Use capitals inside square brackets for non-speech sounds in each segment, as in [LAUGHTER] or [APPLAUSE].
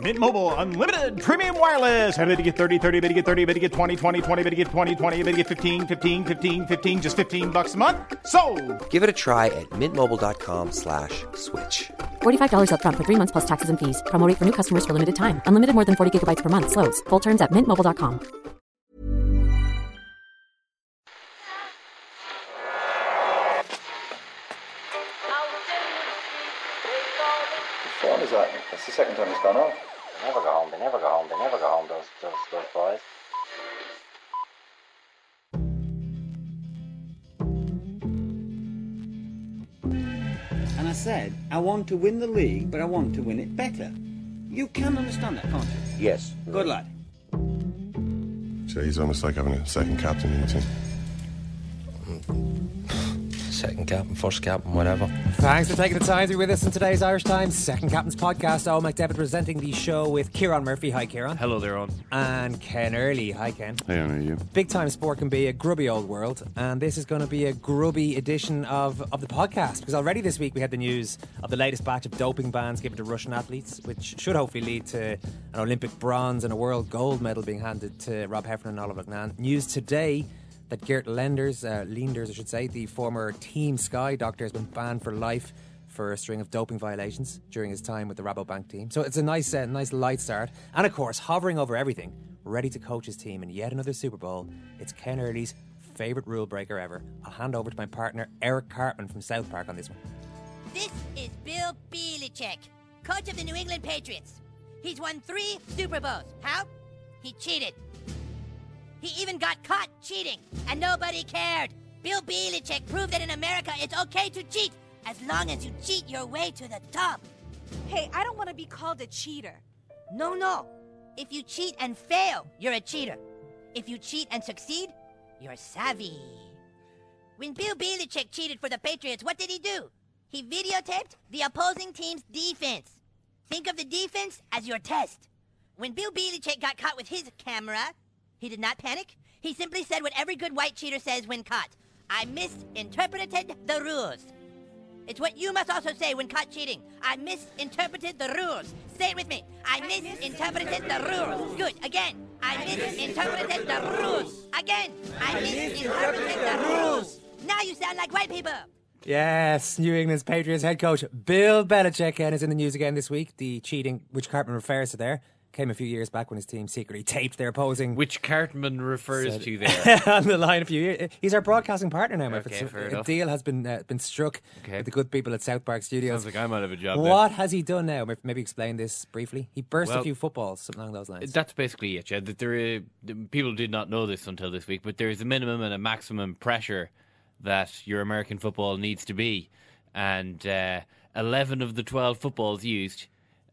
Mint Mobile unlimited premium wireless. Ready to get 30, 30, bit to get 30, bit to get 20, 20, 20, bit to get 20, 20, bit to get 15, 15, 15, 15 just 15 bucks a month. So, Give it a try at mintmobile.com slash switch. $45 upfront for three months plus taxes and fees. Promo rate for new customers for limited time. Unlimited more than 40 gigabytes per month. Slows. Full terms at mintmobile.com. What time is that? That's the second time it's gone off. They never go home. They never go home. They never go home. Those those those boys. And I said, I want to win the league, but I want to win it better. You can understand that, can't you? Yes. Good lad. So he's almost like having a second captain in the team. Second captain, first captain, whatever. Thanks for taking the time to be with us in today's Irish Times Second Captain's Podcast. Eoin McDevitt presenting the show with Ciarán Murphy. Hi, Ciarán. Hello there, on. And Ken Early. Hi, Ken. Hey, how are you. Big time sport can be a grubby old world, and this is going to be a grubby edition of, of the podcast because already this week we had the news of the latest batch of doping bans given to Russian athletes, which should hopefully lead to an Olympic bronze and a world gold medal being handed to Rob Heffernan and Olive Loughnane. News today that Geert Leinders, uh, I should say, the former Team Sky doctor, has been banned for life for a string of doping violations during his time with the Rabobank team. So it's a nice, uh, nice light start. And of course, hovering over everything, ready to coach his team in yet another Super Bowl. It's Ken Early's favourite rule breaker ever. I'll hand over to my partner Eric Cartman from South Park on this one. This is Bill Belichick, coach of the New England Patriots. He's won three Super Bowls. How? He cheated. He even got caught cheating, and nobody cared. Bill Belichick proved that in America it's okay to cheat as long as you cheat your way to the top. Hey, I don't want to be called a cheater. No, no. If you cheat and fail, you're a cheater. If you cheat and succeed, you're savvy. When Bill Belichick cheated for the Patriots, what did he do? He videotaped the opposing team's defense. Think of the defense as your test. When Bill Belichick got caught with his camera, he did not panic. He simply said what every good white cheater says when caught. I misinterpreted the rules. It's what you must also say when caught cheating. I misinterpreted the rules. Say it with me. I misinterpreted the rules. Good. Again. I misinterpreted the rules. Again. I misinterpreted the rules. Now you sound like white people. Yes, New England's Patriots head coach Bill Belichick and is in the news again this week. The cheating, which Cartman refers to there, came a few years back when his team secretly taped their opposing. Which Cartman refers to [LAUGHS] there. on the line a few years. He's our broadcasting partner now. Okay, It's- fair a deal has been uh, been struck Okay. with the good people at South Park Studios. Sounds like I'm out of a job. What has he done now? Maybe explain this briefly. He burst a few footballs, something along those lines. That's basically it. Yeah, that there uh, people did not know this until this week, but there is a minimum and a maximum pressure that your American football needs to be, and uh, eleven of the twelve footballs used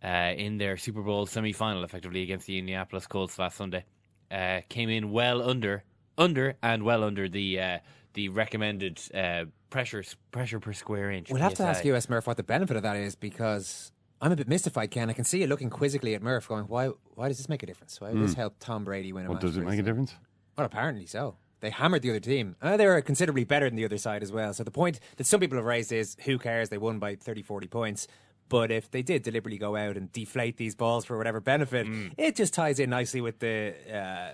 uh, in their Super Bowl semi-final, effectively against the Indianapolis Colts last Sunday, uh, came in well under, under and well under the uh, the recommended uh, pressure pressure per square inch. We'll have to PSI. ask US Murph what the benefit of that is because I'm a bit mystified, Ken. I can see you looking quizzically at Murph, going, "Why? Why does this make a difference? Why would this Hmm. help Tom Brady win a What match?" does it make a difference? Well, apparently so. They hammered the other team. Uh, they were considerably better than the other side as well. So the point that some people have raised is who cares? They won by 30, 40 points. But if they did deliberately go out and deflate these balls for whatever benefit, it just ties in nicely with the. Uh,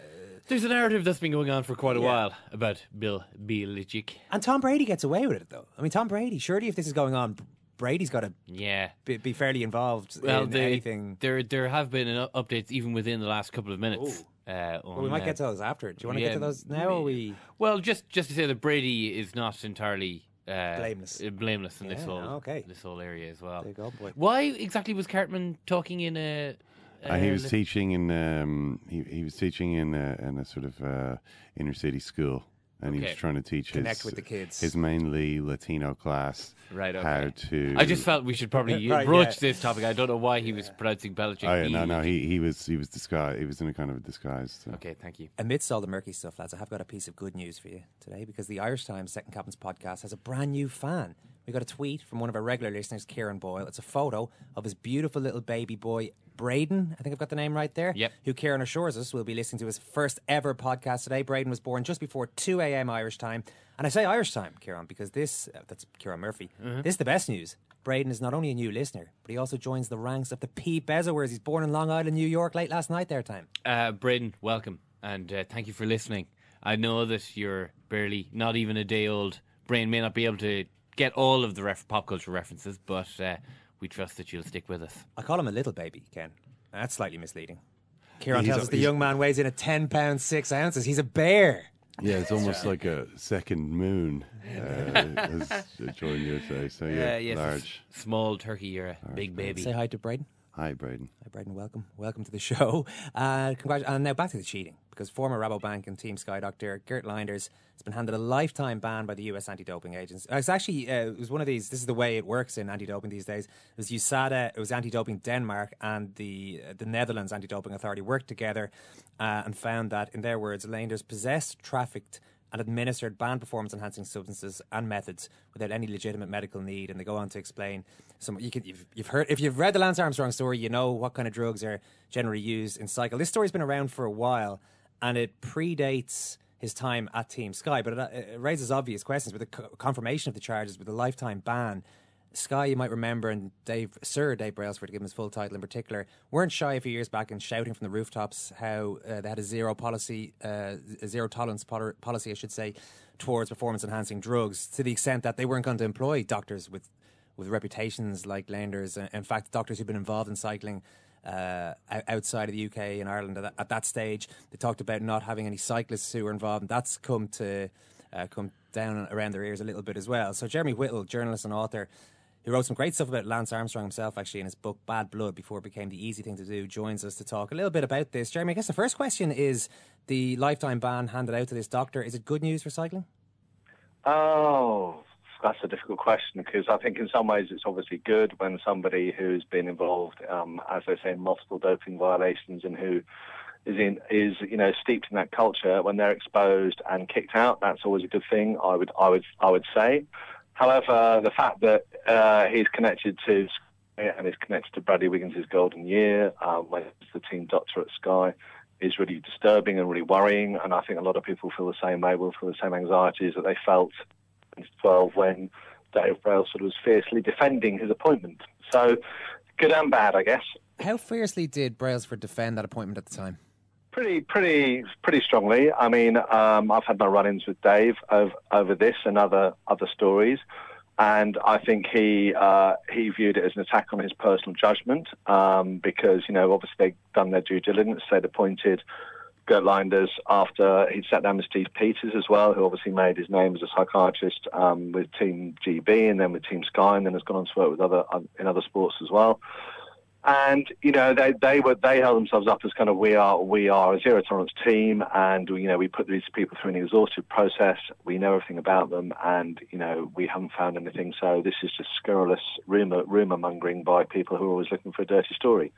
There's a narrative that's been going on for quite a Yeah. while about Bill Belichick. and Tom Brady gets away with it, though. I mean, Tom Brady, surely if this is going on, Brady's got to Yeah. be, be fairly involved Well, in they, anything. there there have been an updates even within the last couple of minutes Uh, Well, we might uh, get to those after. Do you want to yeah, get to those now, or we? Well, just just to say that Brady is not entirely uh, Blameless. uh, blameless in this whole okay. this whole area as well. There you go, boy. Why exactly was Cartman talking in a? Uh, he was li- teaching in um, he, he was teaching in a, in a sort of uh, inner city school, and he Okay. was trying to teach Connect his with the kids. his mainly Latino class Right, how okay. to. I just felt we should probably [LAUGHS] Right, broach yeah. this topic. I don't know why he was pronouncing Belichick. Oh yeah, no, no, he he was he was disguised. He was in a kind of a disguise. So. Uh, okay, thank you. Amidst all the murky stuff, lads, I have got a piece of good news for you today because the Irish Times Second Captain's podcast has a brand new fan. We got a tweet from one of our regular listeners, Kieran Boyle. It's a photo of his beautiful little baby boy, Braden. I think I've got the name right there. Yep. Who Kieran assures us will be listening to his first ever podcast today. Braden was born just before 2 a.m. Irish time. And I say Irish time, Kieran, because this, uh, that's Ciarán Murphy, this is the best news. Braden is not only a new listener, but he also joins the ranks of the P. Bezowers. He's born in Long Island, New York, late last night, their time. Uh, Braden, welcome, and uh, thank you for listening. I know that you're barely, not even a day old. Brain may not be able to get all of the ref- pop culture references, but uh, we trust that you'll stick with us. I call him a little baby, Ken. That's slightly misleading. Kieran He's tells a- us the he's- young man weighs in at 10 pounds 6 ounces. He's a bear. Yeah, it's almost like a second moon uh, has joined you today. So yeah, Uh, yes, large. s- small turkey, you're a big baby. Say hi to Braden. Hi, Braden. Hi, Braden. Welcome. Welcome to the show. [LAUGHS] Uh, congrat- and now back to the cheating, because former Rabobank and Team Sky doctor Geert Leinders has been handed a lifetime ban by the US anti doping agency. Uh, It's actually, uh, it was one of these, this is the way it works in anti doping these days. It was USADA, it was anti doping Denmark, and the, uh, the Netherlands anti doping authority worked together uh, and found that, in their words, Leinders possessed, trafficked, and administered banned performance enhancing substances and methods without any legitimate medical need. And they go on to explain some. You can, you've, you've heard if you've read the Lance Armstrong story, you know what kind of drugs are generally used in cycle. This story's been around for a while, and it predates his time at Team Sky, but it, it raises obvious questions with the co- confirmation of the charges with a lifetime ban. Sky, you might remember, and Dave, Sir Dave Brailsford, to give him his full title in particular, weren't shy a few years back in shouting from the rooftops how uh, they had a zero policy, uh, a zero tolerance pol- policy, I should say, towards performance enhancing drugs, to the extent that they weren't going to employ doctors with with reputations like Leinders. uh, In fact, doctors who've been involved in cycling uh, outside of the UK and Ireland at that, at that stage, they talked about not having any cyclists who were involved, and that's come to uh, come down around their ears a little bit as well. So Jeremy Whittle, journalist and author, who wrote some great stuff about Lance Armstrong himself, actually, in his book Bad Blood, before it became the easy thing to do, joins us to talk a little bit about this. Jeremy, I guess the first question is the lifetime ban handed out to this doctor. Is it good news for cycling? Oh, that's a difficult question because I think in some ways it's obviously good when somebody who's been involved, um, as I say, in multiple doping violations and who is in is you know steeped in that culture when they're exposed and kicked out. That's always a good thing. I would I would I would say. However, the fact that uh, he's connected to and is connected to Bradley Wiggins' golden year um, when he's the team doctor at Sky is really disturbing and really worrying. And I think a lot of people feel the same way, will feel the same anxieties that they felt in 12 when Dave Brailsford was fiercely defending his appointment. So good and bad, I guess. How fiercely did Brailsford defend that appointment at the time? Pretty, pretty, pretty strongly. I mean, um, I've had my run-ins with Dave over, over this and other other stories, and I think he uh, he viewed it as an attack on his personal judgment um, because you know obviously they'd done their due diligence. They'd appointed Geert Leinders after he'd sat down with Steve Peters as well, who obviously made his name as a psychiatrist um, with Team GB and then with Team Sky, and then has gone on to work with other in other sports as well. And you know they they were they held themselves up as kind of we are we are a zero tolerance team, and you know we put these people through an exhaustive process. We know everything about them, and you know we haven't found anything. So this is just scurrilous rumor rumor mongering by people who are always looking for a dirty story.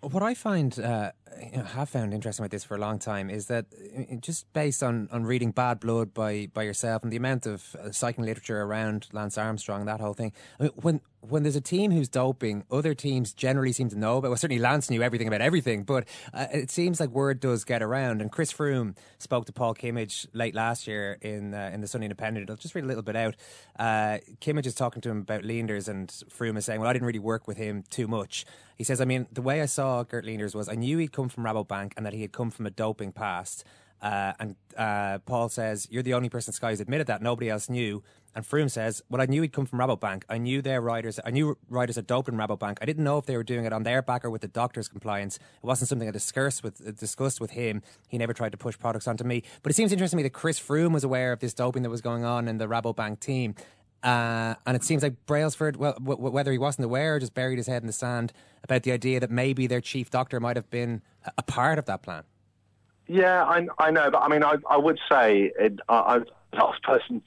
What I find, uh, you know, have found interesting about this for a long time is that uh, just based on, on reading Bad Blood by, by yourself and the amount of uh, cycling literature around Lance Armstrong, that whole thing. I mean, when when there's a team who's doping, other teams generally seem to know about. Well, certainly Lance knew everything about everything, but uh, it seems like word does get around. And Chris Froome spoke to Paul Kimmage late last year in uh, in the Sunday Independent. I'll just read a little bit out. Uh, Kimmage is talking to him about Leinders, and Froome is saying, "Well, I didn't really work with him too much." He says, "I mean, the way I saw Geert Leinders was I knew he'd come from Rabobank and that he had come from a doping past." Uh, and uh, Paul says, You're the only person Sky has admitted that. Nobody else knew. And Froome says, Well, I knew he'd come from Rabobank. I knew their riders, I knew riders had doped in Rabobank. I didn't know if they were doing it on their back or with the doctor's compliance. It wasn't something I discussed with, discussed with him. He never tried to push products onto me. But it seems interesting to me that Chris Froome was aware of this doping that was going on in the Rabobank team. Uh, and it seems like Brailsford, well, w- whether he wasn't aware or just buried his head in the sand about the idea that maybe their chief doctor might have been a- part of that plan. Yeah, I, I know, but I mean, I, I would say it, I, I'm the last person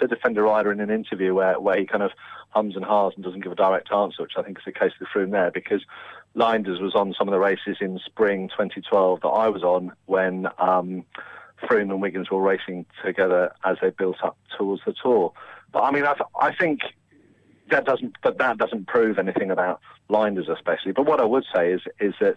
to defend a rider in an interview where, where he kind of hums and haws and doesn't give a direct answer, which I think is the case with Froome there, because Leinders was on some of the races in spring 2012 that I was on when um, Froome and Wiggins were racing together as they built up towards the tour. But I mean, I, I think that doesn't that, that doesn't prove anything about Leinders especially. But what I would say is is that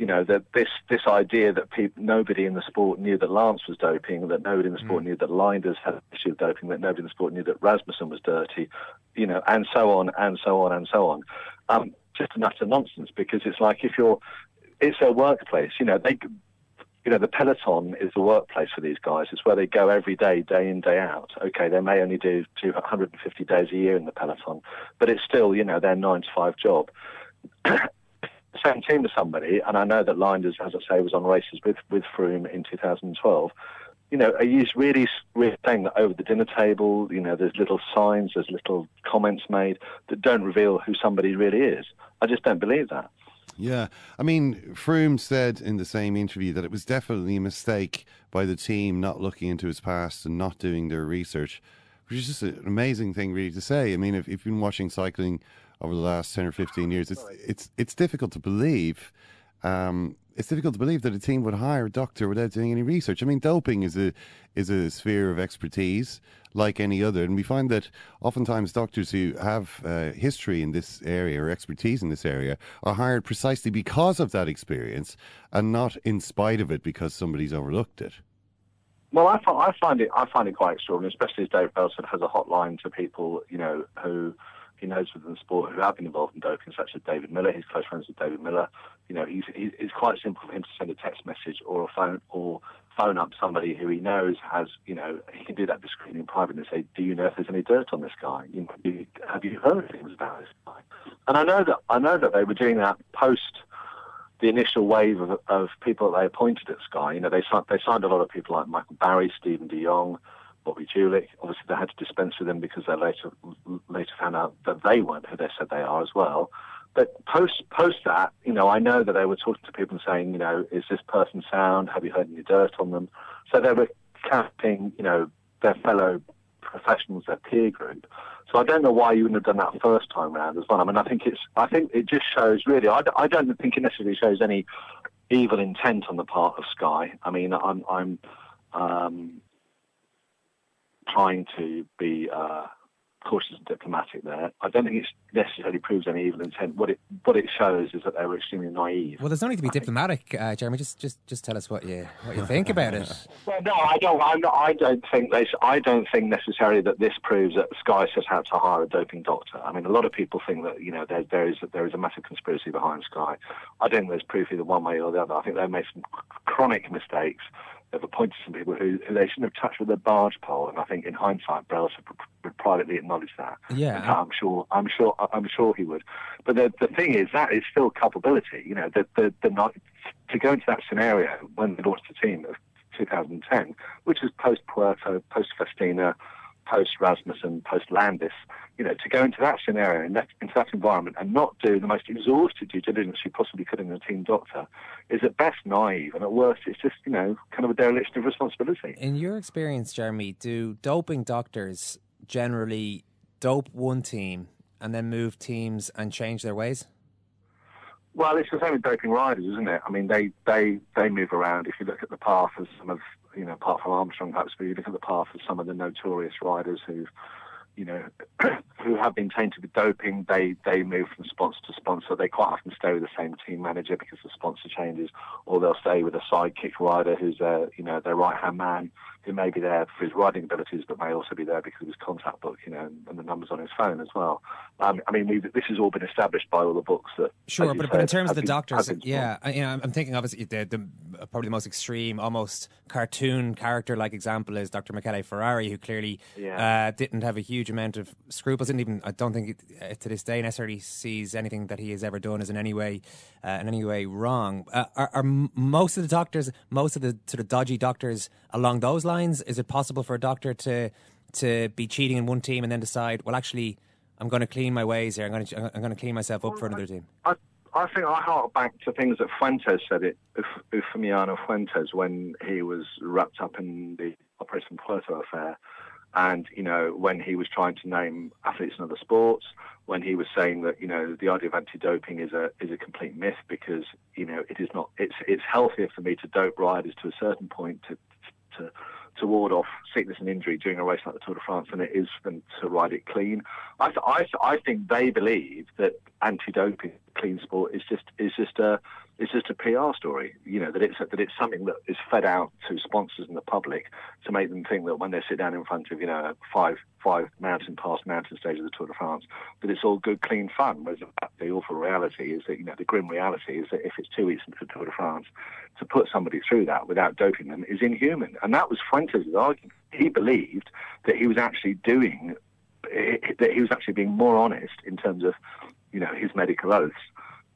you know that this this idea that people, nobody in the sport knew that Lance was doping, that nobody in the sport knew that Leinders had an issue of doping, that nobody in the sport knew that Rasmussen was dirty, you know, and so on and so on and so on. Um, just an utter nonsense because it's like if you're, it's their workplace, you know, they. You know, the peloton is the workplace for these guys. It's where they go every day, day in, day out. Okay, they may only do 250 days a year in the peloton, but it's still, you know, their nine to five job [CLEARS THROAT] same team as somebody, and I know that Leinders, as I say, was on races with with Froome in 2012. You know, are you really, really saying that over the dinner table, you know, there's little signs, there's little comments made that don't reveal who somebody really is? I just don't believe that. Yeah, I mean, Froome said in the same interview that it was definitely a mistake by the team not looking into his past and not doing their research, which is just an amazing thing, really, to say. I mean, if, if you've been watching cycling over the last ten or fifteen years, it's it's it's difficult to believe. Um, it's difficult to believe that a team would hire a doctor without doing any research. I mean, doping is a is a sphere of expertise like any other, and we find that oftentimes doctors who have uh, history in this area or expertise in this area are hired precisely because of that experience, and not in spite of it because somebody's overlooked it. Well, I, find, I find it I find it quite extraordinary, especially as Dave Brailsford has a hotline to people, you know, who he knows within the sport who have been involved in doping, such as David Millar. He's close friends with David Millar. You know, he's, it's quite simple for him to send a text message or a phone or phone up somebody who he knows has, you know, he can do that discreetly in private and say, "Do you know if there's any dirt on this guy? You know, have you heard things about this guy?" And I know that I know that they were doing that post the initial wave of, of people that they appointed at Sky. You know, they they signed a lot of people like Michael Barry, Steven de Jongh. Bobby Julich. Obviously, they had to dispense with them because they later later found out that they weren't who they said they are as well. But post post that, you know, I know that they were talking to people and saying, you know, is this person sound? Have you heard any dirt on them? So they were counting, you know, their fellow professionals, their peer group. So I don't know why you wouldn't have done that first time round as well. I mean, I think it's, I think it just shows really. I, I don't think it necessarily shows any evil intent on the part of Sky. I mean, I'm, I'm, um, trying to be uh, cautious and diplomatic there. I don't think it necessarily proves any evil intent. What it what it shows is that they were extremely naive. Well, there's no need to be diplomatic, uh, Jeremy. Just, just, just tell us what you what you think about it. [LAUGHS] Well, no, I don't. I'm not, I don't think they. I don't think necessarily that this proves that Sky set out to hire a doping doctor. I mean, a lot of people think that you know there there is there is a massive conspiracy behind Sky. I don't think there's proof either one way or the other. I think they've made some chronic mistakes they've appointed some people who, who, they shouldn't have touched with a barge pole, and I think in hindsight, Brels would privately acknowledge that. Yeah, I'm sure, I'm sure, I'm sure he would. But the the thing is, that is still culpability. You know, the the, the not to go into that scenario when they launched the team of 2010, which is post Puerto, post Festina, post Rasmussen, post Landis, you know, to go into that scenario, in that, into that environment, and not do the most exhaustive due diligence you possibly could in a team doctor, is at best naive, and at worst, it's just, you know, kind of a dereliction of responsibility. In your experience, Jeremy, do doping doctors generally dope one team and then move teams and change their ways? Well, it's the same with doping riders, isn't it? I mean, they, they, they move around. If you look at the path of some of, you know, apart from Armstrong, perhaps, but you look at the path of some of the notorious riders who've, you know, [CLEARS THROAT] who have been tainted with doping, they, they move from sponsor to sponsor. They quite often stay with the same team manager because the sponsor changes, or they'll stay with a sidekick rider who's their, you know, their right hand man, who may be there for his riding abilities, but may also be there because of his contact book, you know, and, and the numbers on his phone as well. Um, I mean, this has all been established by all the books that. Sure, but, said, but in terms of the been, doctors, yeah, I, you know, I'm thinking obviously the, the probably the most extreme, almost cartoon character-like example is Dr. Michele Ferrari, who clearly Yeah. uh, didn't have a huge amount of scruples, and even I don't think uh, to this day necessarily sees anything that he has ever done as in any way, uh, in any way wrong. Uh, are, are most of the doctors, most of the sort of dodgy doctors along those lines? Is it possible for a doctor to to be cheating in one team and then decide, well, actually, I'm going to clean my ways here. I'm going to I'm going to clean myself up for another team. I, I think I hark back to things that Fuentes said it, Uf- Eufemiano Fuentes, when he was wrapped up in the Operation Puerto affair. And, you know, when he was trying to name athletes in other sports, when he was saying that, you know, the idea of anti-doping is a, is a complete myth because, you know, it is not, it's, it's healthier for me to dope riders to a certain point to, to, to ward off sickness and injury during a race like the Tour de France than it is for them to ride it clean. I, th- I, th- I think they believe that anti-doping clean sport is just is just a it's just a PR story. You know that it's that it's something that is fed out to sponsors and the public to make them think that when they sit down in front of you know five five mountain pass mountain stage of the Tour de France that it's all good clean fun. Whereas the awful reality is that you know the grim reality is that if it's two weeks into the Tour de France, to put somebody through that without doping them is inhuman. And that was Fuentes' argument. He believed that he was actually doing eh, that he was actually being more honest in terms of you know his medical oaths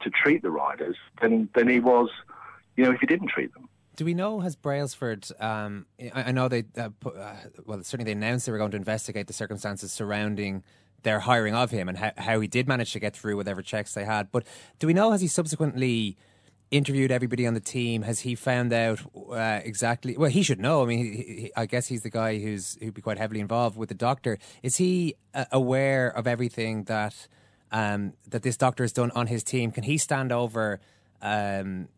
to treat the riders than than he was you know if he didn't treat them. Do we know has Brailsford? Um, I, I know they uh, put, uh, well certainly they announced they were going to investigate the circumstances surrounding their hiring of him and how, how he did manage to get through whatever checks they had. But do we know has he subsequently? interviewed everybody on the team has he found out uh, exactly well he should know i mean he, he, i guess he's the guy who's who'd be quite heavily involved with the doctor is he uh, aware of everything that um, that this doctor has done on his team can he stand over um,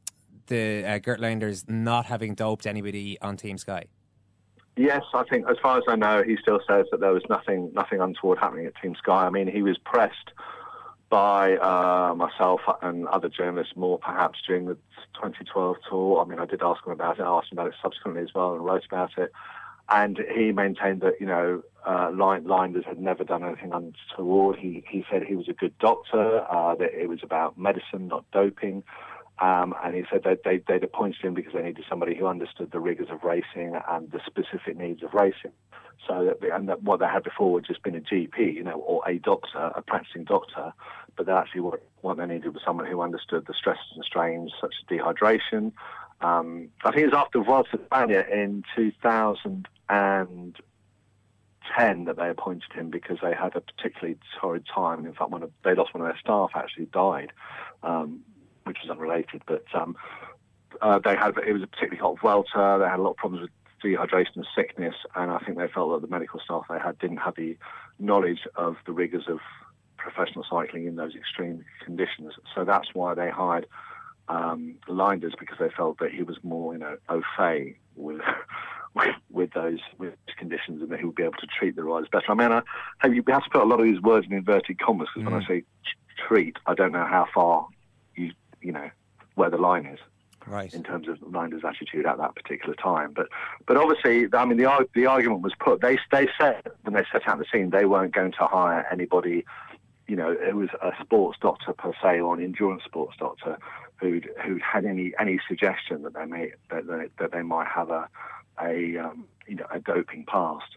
the uh, Gert Leinders not having doped anybody on Team Sky Yes, I think as far as I know, he still says that there was nothing nothing untoward happening at Team Sky. I mean, he was pressed by uh, myself and other journalists more perhaps during the 2012 tour. I mean, I did ask him about it, I asked him about it subsequently as well and wrote about it. And he maintained that, you know, uh, Leinders had never done anything untoward. He, he said he was a good doctor, uh, that it was about medicine, not doping. Um, and he said that they, they'd appointed him because they needed somebody who understood the rigors of racing and the specific needs of racing. So that, and that what they had before had just been a GP, you know, or a doctor, a practicing doctor, but that actually what, what they needed was someone who understood the stresses and strains such as dehydration. Um, I think it was after Vuelta España in 2010 that they appointed him because they had a particularly torrid time. In fact, one of, they lost one of their staff actually died, um, which was unrelated, but um, uh, they had it was a particularly hot Vuelta. They had a lot of problems with dehydration and sickness, and I think they felt that the medical staff they had didn't have the knowledge of the rigors of professional cycling in those extreme conditions. So that's why they hired um, Leinders because they felt that he was more, you know, au fait with, with with those with conditions and that he would be able to treat the riders better. I mean, I have you have to put a lot of these words in inverted commas because when I say treat, I don't know how far you you know where the line is right in terms of Leinders' attitude at that particular time. But but obviously, I mean, the the argument was put. They they said when they set out the scene they weren't going to hire anybody. You know, it was a sports doctor per se or an endurance sports doctor who'd who'd had any any suggestion that they may that they, that they might have a a um, you know a doping past.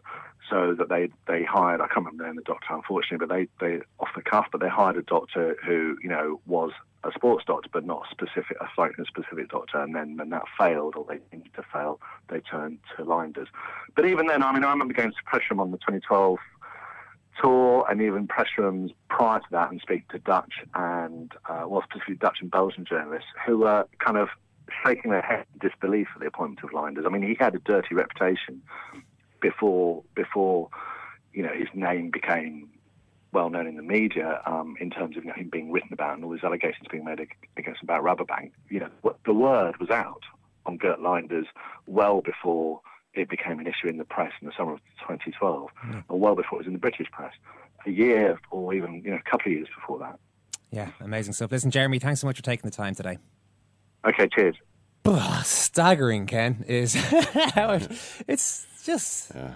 So that they they hired I can't remember the name of the doctor unfortunately, but they they off the cuff, but they hired a doctor who you know was a sports doctor, but not a specific, a cycling specific doctor. And then when that failed, or they needed to fail, they turned to Leinders. But even then, I mean, I remember going to Pressurum on the 2012 tour, and even Pressurums prior to that, and speak to Dutch and, uh, well, specifically Dutch and Belgian journalists who were kind of shaking their head in disbelief at the appointment of Leinders. I mean, he had a dirty reputation before before you know his name became well known in the media um, in terms of you know, him being written about and all these allegations being made against him about Rabobank. You know, the word was out on Geert Leinders well before it became an issue in the press in the summer of 2012, and well before it was in the British press, a year or even you know a couple of years before that. Yeah, amazing stuff. Listen, Jeremy, thanks so much for taking the time today. Okay, cheers. Ugh, staggering, Ken, is [LAUGHS] how it, it's just. Yeah.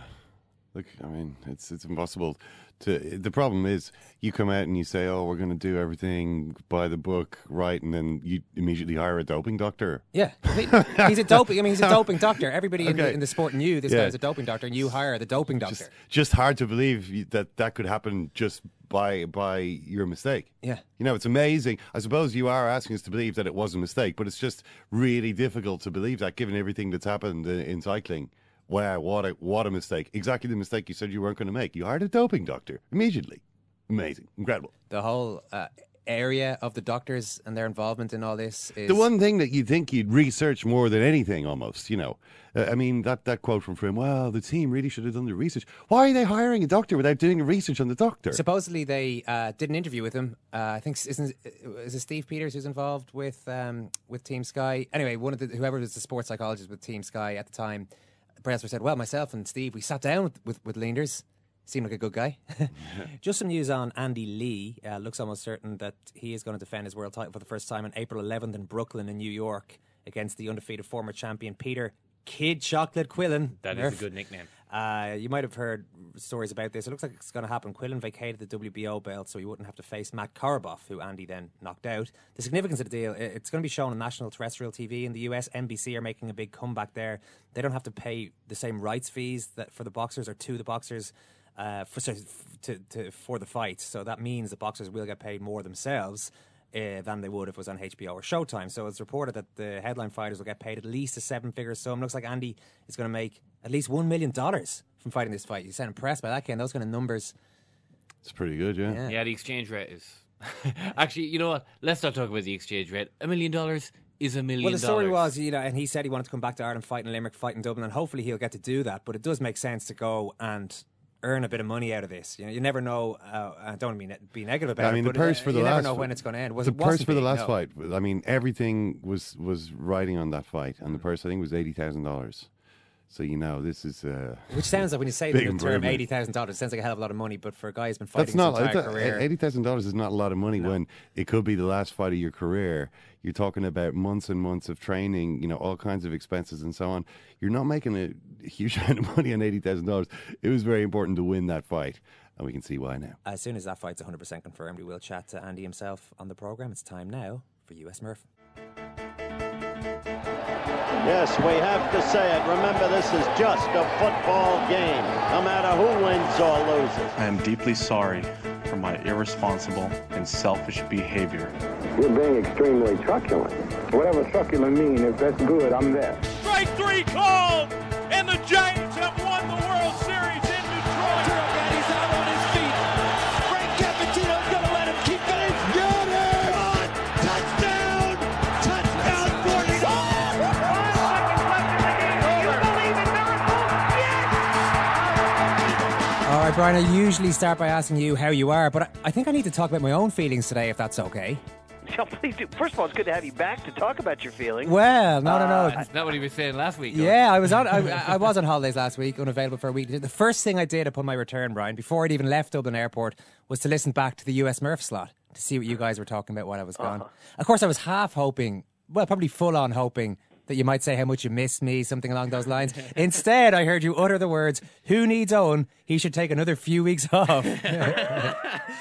Look, I mean, it's it's impossible to. The problem is, you come out and you say, "Oh, we're going to do everything by the book, right?" And then you immediately hire a doping doctor. Yeah, he's a doping. I mean, he's a doping doctor. Everybody in, the, in the sport knew this Yeah. guy's a doping doctor, and you hire the doping doctor. Just hard to believe that that could happen just by by your mistake. Yeah. You know, it's amazing. I suppose you are asking us to believe that it was a mistake, but it's just really difficult to believe that given everything that's happened in, in cycling. Wow, what a what a mistake! Exactly the mistake you said you weren't going to make. You hired a doping doctor immediately. Amazing, incredible. the whole uh, area of the doctors and their involvement in all this is The one thing that you'd think you'd research more than anything, almost, you know. Uh, I mean, that, that quote from Froome, well, the team really should have done the research. Why are they hiring a doctor without doing research on the doctor? Supposedly they uh, did an interview with him. Uh, I think isn't is it Steve Peters who's involved with um, with Team Sky? Anyway, one of the whoever was the sports psychologist with Team Sky at the time, Brasser said, "Well, myself and Steve, we sat down with with, with Leinders. Seemed like a good guy." [LAUGHS] Just some news on Andy Lee. Uh, looks almost certain that he is going to defend his world title for the first time on April 11th in Brooklyn in New York against the undefeated former champion Peter Kid Chocolate Quillin. That is Murph. a good nickname. Uh, you might have heard stories about this. It looks like it's going to happen. Quillin vacated the WBO belt so he wouldn't have to face Matt Korobov, who Andy then knocked out. The significance of the deal, it's going to be shown on national terrestrial TV in the US. NBC are making a big comeback there. They don't have to pay the same rights fees that for the boxers or to the boxers uh, for, sorry, to, to, for the fight. So that means the boxers will get paid more themselves. Uh, than they would if it was on HBO or Showtime. So it's reported that the headline fighters will get paid at least a seven figure sum. Looks like Andy is going to make at least $1 million from fighting this fight. You sound impressed by that, Ken. Those kind of numbers. It's pretty good, yeah. Yeah, the exchange rate is. [LAUGHS] Actually, you know what? Let's not talk about the exchange rate. A million dollars is a million Well, the story dollars. was, you know, and he said he wanted to come back to Ireland, fight in Limerick, fight in Dublin, and hopefully he'll get to do that. But it does make sense to go and earn a bit of money out of this. You know, you never know. Uh, I don't mean be negative about it. I it. mean, the purse uh, for the you last never know when it's going to end. Was, the purse wasn't for the big, last no. fight. I mean, everything was was riding on that fight, and the purse I think was eighty thousand dollars. So you know, this is uh, [LAUGHS] Which sounds like when you say [LAUGHS] the term eighty thousand dollars, it sounds like a hell of a lot of money. But for a guy who's been fighting That's not his entire that- career, eighty thousand dollars is not a lot of money when it could be the last fight of your career. You're talking about months and months of training, you know, all kinds of expenses and so on. You're not making a huge [LAUGHS] amount of money on eighty thousand dollars. It was very important to win that fight, and we can see why now. as soon as that fight's one hundred percent confirmed, we will chat to Andy himself on the program. It's time now for US Murph. Yes, we have to say it. Remember, this is just a football game, no matter who wins or loses. I am deeply sorry for my irresponsible and selfish behavior. You're being extremely truculent. Whatever truculent means, if that's good, I'm there. Strike three called, and the Giants All right, Brian. I usually start by asking you how you are, but I, I think I need to talk about my own feelings today, if that's okay. [LAUGHS] So please do. First of all, it's good to have you back to talk about your feelings. Well, no, no, no. That's not what he was saying last week. Yeah, I was on. I, [LAUGHS] I was on holidays last week, unavailable for a week. The first thing I did upon my return, Brian, before I'd even left Dublin Airport, was to listen back to the US Murph slot to see what you guys were talking about while I was gone. Uh-huh. Of course, I was half hoping, well, probably full on hoping that you might say how much you miss me, something along those lines. Instead, I heard you utter the words, "Who needs Eoin? He should take another few weeks off." [LAUGHS]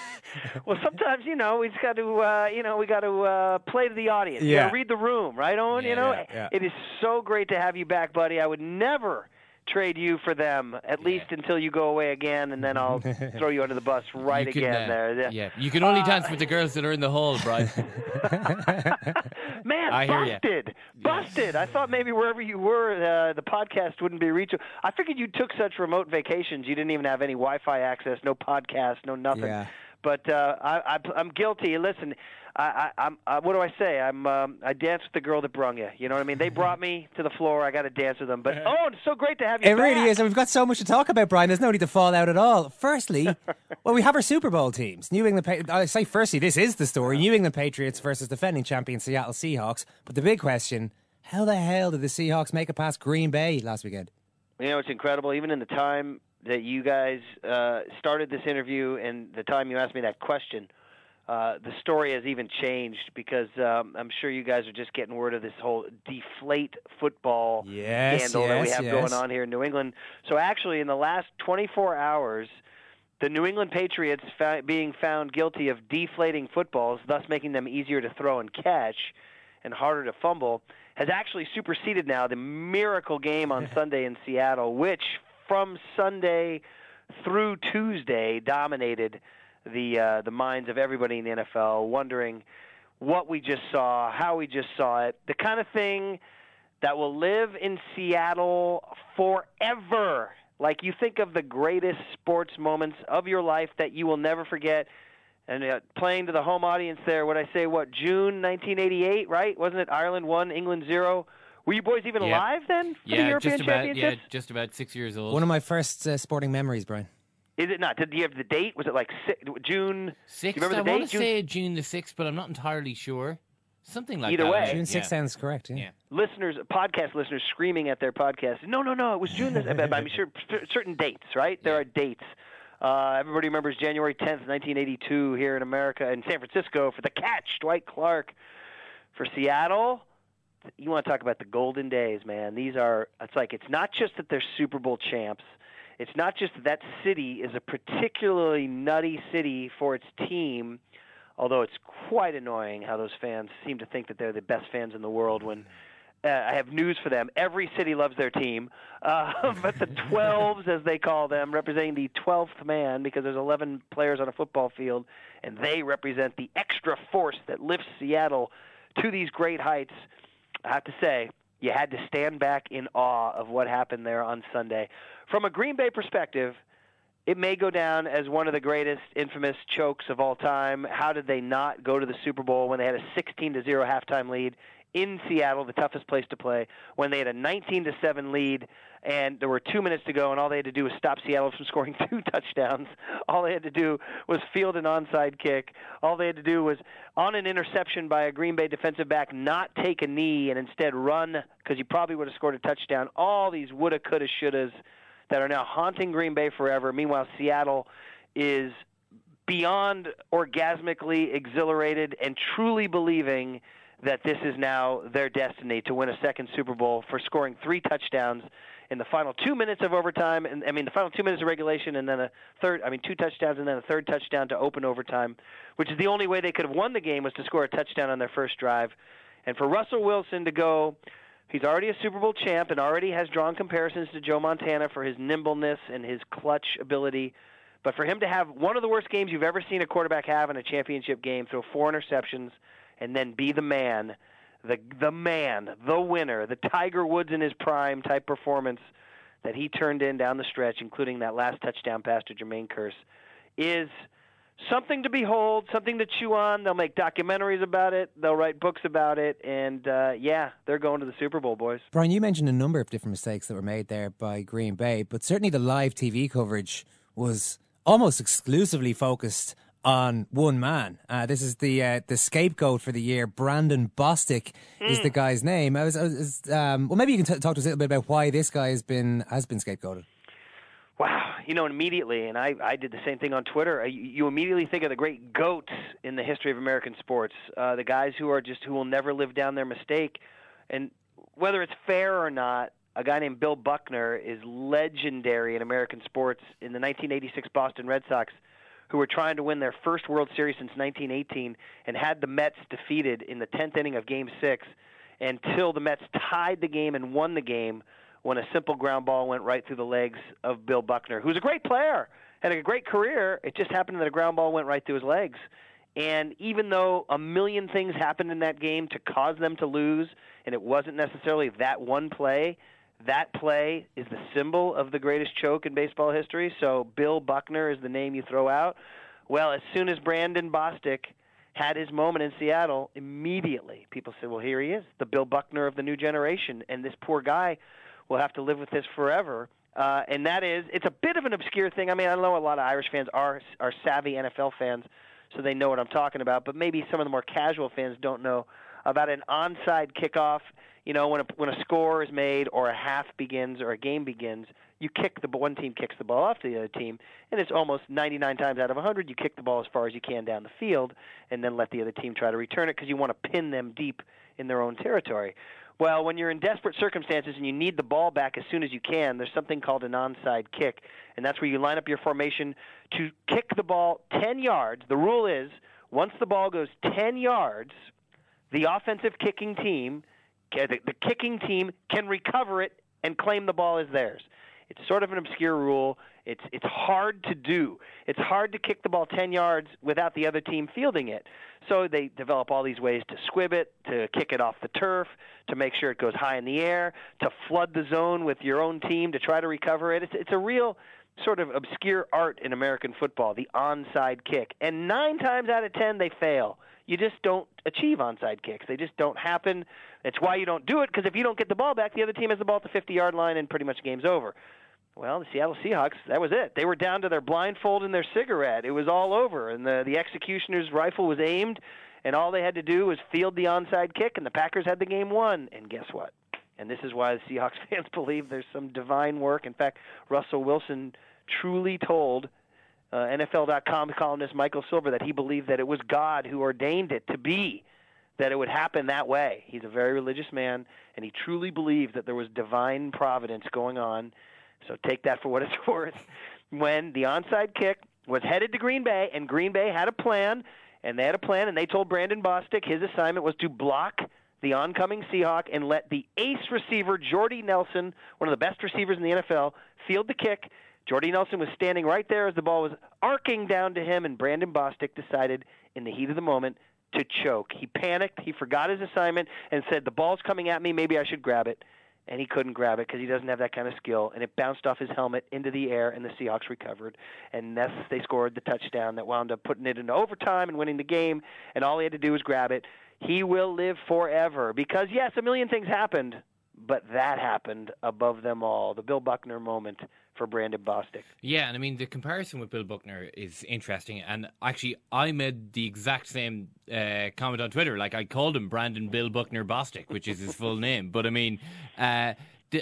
Well, sometimes you know we've got to, uh, you know, we got to uh, play to the audience. Yeah. read the room, right, Eoin? you know, yeah, yeah. it is so great to have you back, buddy. I would never trade you for them, at least until you go away again, and then I'll [LAUGHS] throw you under the bus right You can, again. uh, there, Yeah, you can only Uh, dance with the girls that are in the hall, Brian. [LAUGHS] [LAUGHS] Man, I busted, busted. I thought maybe wherever you were, uh, the podcast wouldn't be reachable. I figured you took such remote vacations, you didn't even have any Wi-Fi access, no podcast, no nothing. Yeah. But uh, I, I, I'm guilty. Listen, I, I, I'm. Uh, what do I say? I'm. Um, I danced with the girl that brung you. You know what I mean? They [LAUGHS] brought me to the floor. I got to dance with them. But oh, it's so great to have you. It really is, and we've got so much to talk about, Brian. There's no need to fall out at all. Firstly, [LAUGHS] well, we have our Super Bowl teams. New England. Pa- I say, firstly, this is the story: New England Patriots versus defending champion Seattle Seahawks. But the big question: How the hell did the Seahawks make it past Green Bay last weekend? You know, it's incredible. Even in the time that you guys uh, started this interview and the time you asked me that question, uh, the story has even changed because um, I'm sure you guys are just getting word of this whole deflate football Yes, scandal that we have yes. going on here in New England. So actually, in the last 24 hours, the New England Patriots fa- being found guilty of deflating footballs, thus making them easier to throw and catch and harder to fumble, has actually superseded now the miracle game on [LAUGHS] Sunday in Seattle, which from Sunday through Tuesday dominated the uh, the minds of everybody in the NFL, wondering what we just saw, how we just saw it, the kind of thing that will live in Seattle forever. Like you think of the greatest sports moments of your life that you will never forget. And uh, playing to the home audience there, what I say, what June 1988, right? Wasn't it Ireland one, England zero? Were you boys even Yeah. alive then for the Yeah, European just about. Yeah, just about six years old. One of my first uh, sporting memories, Brian. Is it not? Did you have the date? Was it like si- June? Sixth. Do you remember I the want to June say June the sixth, but I'm not entirely sure. Something like Either that. way. June 6th yeah. sounds correct. Yeah. Yeah. listeners, podcast listeners, screaming at their podcast. No, no, no. It was June. This, I'm sure [LAUGHS] certain dates, right? There are dates. Uh, everybody remembers January 10th, 1982, here in America in San Francisco for the catch, Dwight Clark. For Seattle, you want to talk about the golden days, man. These are. It's like it's not just that they're Super Bowl champs. It's not just that that city is a particularly nutty city for its team although it's quite annoying how those fans seem to think that they're the best fans in the world when uh, I have news for them. Every city loves their team, [LAUGHS] uh, but the 12s, as they call them, representing the 12th man, because there's 11 players on a football field, and they represent the extra force that lifts Seattle to these great heights. I have to say, you had to stand back in awe of what happened there on Sunday. From a Green Bay perspective, it may go down as one of the greatest infamous chokes of all time. How did they not go to the Super Bowl when they had a 16 to 0 halftime lead in Seattle, the toughest place to play, when they had a 19 to 7 lead and there were 2 minutes to go and all they had to do was stop Seattle from [LAUGHS] scoring two touchdowns. All they had to do was field an onside kick. All they had to do was on an interception by a Green Bay defensive back not take a knee and instead run because you probably would have scored a touchdown. All these woulda, coulda, shouldas that are now haunting Green Bay forever. Meanwhile, Seattle is beyond orgasmically exhilarated and truly believing that this is now their destiny to win a second Super Bowl for scoring three touchdowns in the final two minutes of overtime, and I mean the final two minutes of regulation, and then a third, I mean two touchdowns, and then a third touchdown to open overtime, which is the only way they could have won the game was to score a touchdown on their first drive, and for Russell Wilson to go He's already a Super Bowl champ and already has drawn comparisons to Joe Montana for his nimbleness and his clutch ability. But for him to have one of the worst games you've ever seen a quarterback have in a championship game, throw four interceptions, and then be the man, the the man, the winner, the Tiger Woods in his prime type performance that he turned in down the stretch, including that last touchdown pass to Jermaine Kearse, is something to behold, something to chew on. They'll make documentaries about it. They'll write books about it, and uh, yeah, they're going to the Super Bowl, boys. Brian, you mentioned a number of different mistakes that were made there by Green Bay, but certainly the live TV coverage was almost exclusively focused on one man. Uh, this is the uh, the scapegoat for the year. Brandon Bostick is the guy's name. I was, I was um, well, maybe you can t- talk to us a little bit about why this guy has been has been scapegoated. Wow, you know, immediately, and I, I did the same thing on Twitter. uh, You, you immediately think of the great goats in the history of American sports, uh, the guys who are just who will never live down their mistake, and whether it's fair or not, a guy named Bill Buckner is legendary in American sports. In the 1986 Boston Red Sox, who were trying to win their first World Series since 1918, and had the Mets defeated in the 10th inning of Game Six, until the Mets tied the game and won the game when a simple ground ball went right through the legs of Bill Buckner, who's a great player, had a great career. It just happened that a ground ball went right through his legs. And even though a million things happened in that game to cause them to lose, and it wasn't necessarily that one play, that play is the symbol of the greatest choke in baseball history. So Bill Buckner is the name you throw out. Well, as soon as Brandon Bostick had his moment in Seattle, immediately people said, well, here he is, the Bill Buckner of the new generation. And this poor guy will have to live with this forever. Uh, and that is, it's a bit of an obscure thing. I mean, I know a lot of Irish fans are are savvy NFL fans, so they know what I'm talking about. But maybe some of the more casual fans don't know. about an onside kickoff. You know, when a, when a score is made or a half begins or a game begins, you kick the one team kicks the ball off to the other team, and it's almost 99 times out of 100 you kick the ball as far as you can down the field, and then let the other team try to return it because you want to pin them deep in their own territory. Well, when you're in desperate circumstances and you need the ball back as soon as you can, there's something called an onside kick, and that's where you line up your formation to kick the ball 10 yards. The rule is once the ball goes 10 yards, the offensive kicking team, the, kicking team can recover it and claim the ball as theirs. It's sort of an obscure rule. It's it's hard to do. It's hard to kick the ball 10 yards without the other team fielding it. So they develop all these ways to squib it, to kick it off the turf, to make sure it goes high in the air, to flood the zone with your own team to try to recover it. It's it's a real sort of obscure art in American football, the onside kick. And 9 times out of 10 they fail. You just don't achieve onside kicks. They just don't happen. It's why you don't do it because if you don't get the ball back, the other team has the ball at the 50-yard line and pretty much the game's over. Well, the Seattle Seahawks, that was it. They were down to their blindfold and their cigarette. It was all over, and the the executioner's rifle was aimed, and all they had to do was field the onside kick, and the Packers had the game won. And guess what? And this is why the Seahawks [LAUGHS] fans believe there's some divine work. In fact, Russell Wilson truly told uh, NFL.com columnist Michael Silver that he believed that it was God who ordained it to be, that it would happen that way. He's a very religious man, and he truly believed that there was divine providence going on so take that for what it's [LAUGHS] worth. When the onside kick was headed to Green Bay, and Green Bay had a plan, and they had a plan, and they told Brandon Bostick his assignment was to block the oncoming Seahawk and let the ace receiver Jordy Nelson, one of the best receivers in the NFL, field the kick. Jordy Nelson was standing right there as the ball was arcing down to him, and Brandon Bostick decided in the heat of the moment to choke. He panicked. He forgot his assignment and said, "The ball's coming at me. Maybe I should grab it." and he couldn't grab it because he doesn't have that kind of skill. And it bounced off his helmet into the air, and the Seahawks recovered. And thus they scored the touchdown that wound up putting it into overtime and winning the game. And all he had to do was grab it. He will live forever because, yes, a million things happened, but that happened above them all. The Bill Buckner moment for Brandon Bostick. Yeah, and I mean the comparison with Bill Buckner is interesting, and actually I made the exact same uh, comment on Twitter. Like I called him Brandon Bill Buckner Bostick, which is his full [LAUGHS] name. But I mean, uh,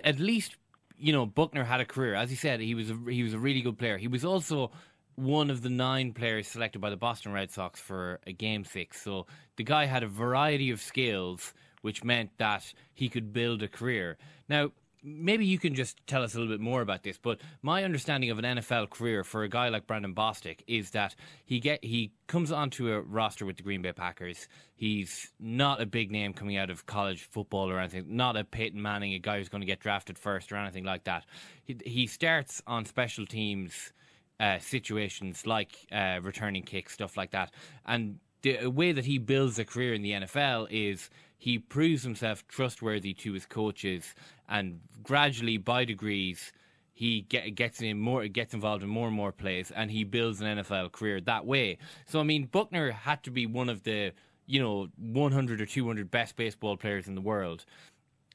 at least you know Buckner had a career. As he said, he was a, he was a really good player. He was also one of the nine players selected by the Boston Red Sox for a game six. So the guy had a variety of skills, which meant that he could build a career. Now maybe you can just tell us a little bit more about this. But my understanding of an NFL career for a guy like Brandon Bostick is that he get he comes onto a roster with the Green Bay Packers. He's not a big name coming out of college football or anything. Not a Peyton Manning, a guy who's going to get drafted first or anything like that. He, he starts on special teams. Uh, situations like uh, returning kicks, stuff like that, and the way that he builds a career in the NFL is he proves himself trustworthy to his coaches, and gradually, by degrees, he get, gets in more, gets involved in more and more plays, and he builds an NFL career that way. So, I mean, Buckner had to be one of the you know 100 or 200 best baseball players in the world.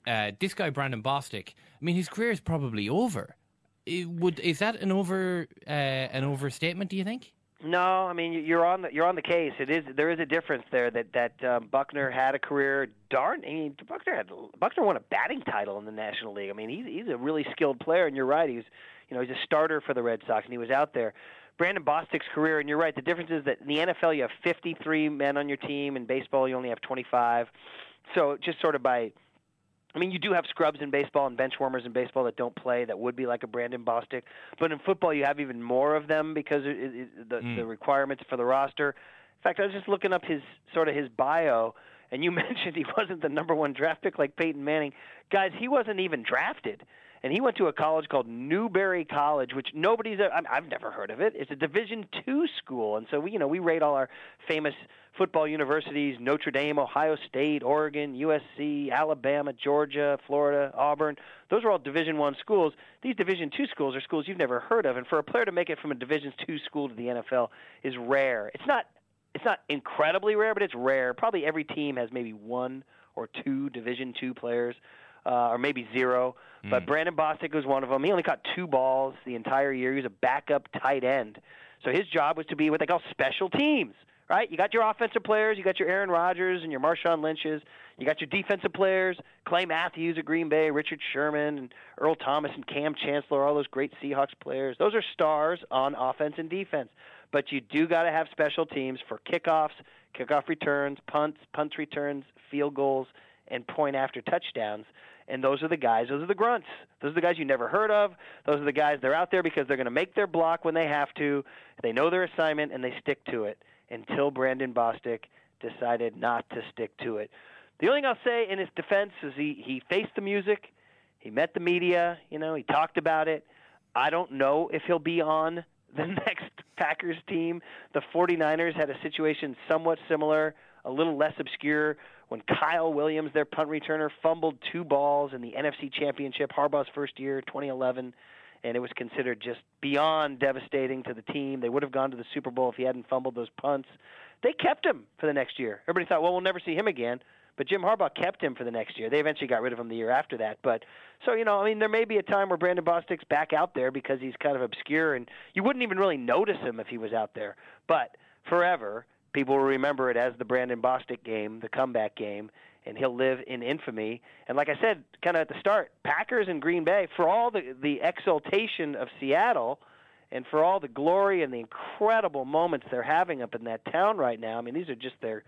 Uh, this guy, Brandon Bostick, I mean, his career is probably over. It would is that an over uh, an overstatement? Do you think? No, I mean you're on the you're on the case. It is there is a difference there that that um, Buckner had a career. Darn, I mean Buckner had Buckner won a batting title in the National League. I mean he's he's a really skilled player, and you're right. He's you know he's a starter for the Red Sox, and he was out there. Brandon Bostick's career, and you're right. The difference is that in the NFL you have 53 men on your team. In baseball you only have 25. So just sort of by I mean, you do have scrubs in baseball and bench warmers in baseball that don't play that would be like a Brandon Bostick, but in football you have even more of them because it, it, the, mm. the requirements for the roster. In fact, I was just looking up his sort of his bio, and you [LAUGHS] mentioned he wasn't the number one draft pick like Peyton Manning. Guys, he wasn't even drafted and he went to a college called Newberry College, which nobody's I've never heard of it. It's a Division two school, and so we you know we rate all our famous football universities: Notre Dame, Ohio State, Oregon, USC, Alabama, Georgia, Florida, Auburn. Those are all Division one schools. These Division two schools are schools you've never heard of, and for a player to make it from a Division two school to the NFL is rare. It's not it's not incredibly rare, but it's rare. Probably every team has maybe one or two Division two players uh, or maybe zero. Mm. But Brandon Bostick was one of them. He only caught two balls the entire year. He was a backup tight end. So his job was to be what they call special teams, right? You got your offensive players, you got your Aaron Rodgers and your Marshawn Lynch's, you got your defensive players, Clay Matthews at Green Bay, Richard Sherman and Earl Thomas and Kam Chancellor, all those great Seahawks players. Those are stars on offense and defense. But you do got to have special teams for kickoffs, kickoff returns, punts, punt returns, field goals, and point after touchdowns. And those are the guys, those are the grunts. Those are the guys you never heard of. Those are the guys they're out there because they're going to make their block when they have to. They know their assignment and they stick to it until Brandon Bostick decided not to stick to it. The only thing I'll say in his defense is he, he faced the music, he met the media, you know, he talked about it. I don't know if he'll be on [LAUGHS] the next Packers team. The 49ers had a situation somewhat similar, a little less obscure, when Kyle Williams, their punt returner, fumbled two balls in the NFC Championship, Harbaugh's first year, 2011, and it was considered just beyond devastating to the team. They would have gone to the Super Bowl if he hadn't fumbled those punts. They kept him for the next year. Everybody thought, well, we'll never see him again. But Jim Harbaugh kept him for the next year. They eventually got rid of him the year after that. But so you know, I mean, there may be a time where Brandon Bostick's back out there because he's kind of obscure, and you wouldn't even really notice him if he was out there. But forever, people will remember it as the Brandon Bostick game, the comeback game, and he'll live in infamy. And like I said, kind of at the start, Packers and Green Bay, for all the the exaltation of Seattle, and for all the glory and the incredible moments they're having up in that town right now. I mean, these are just their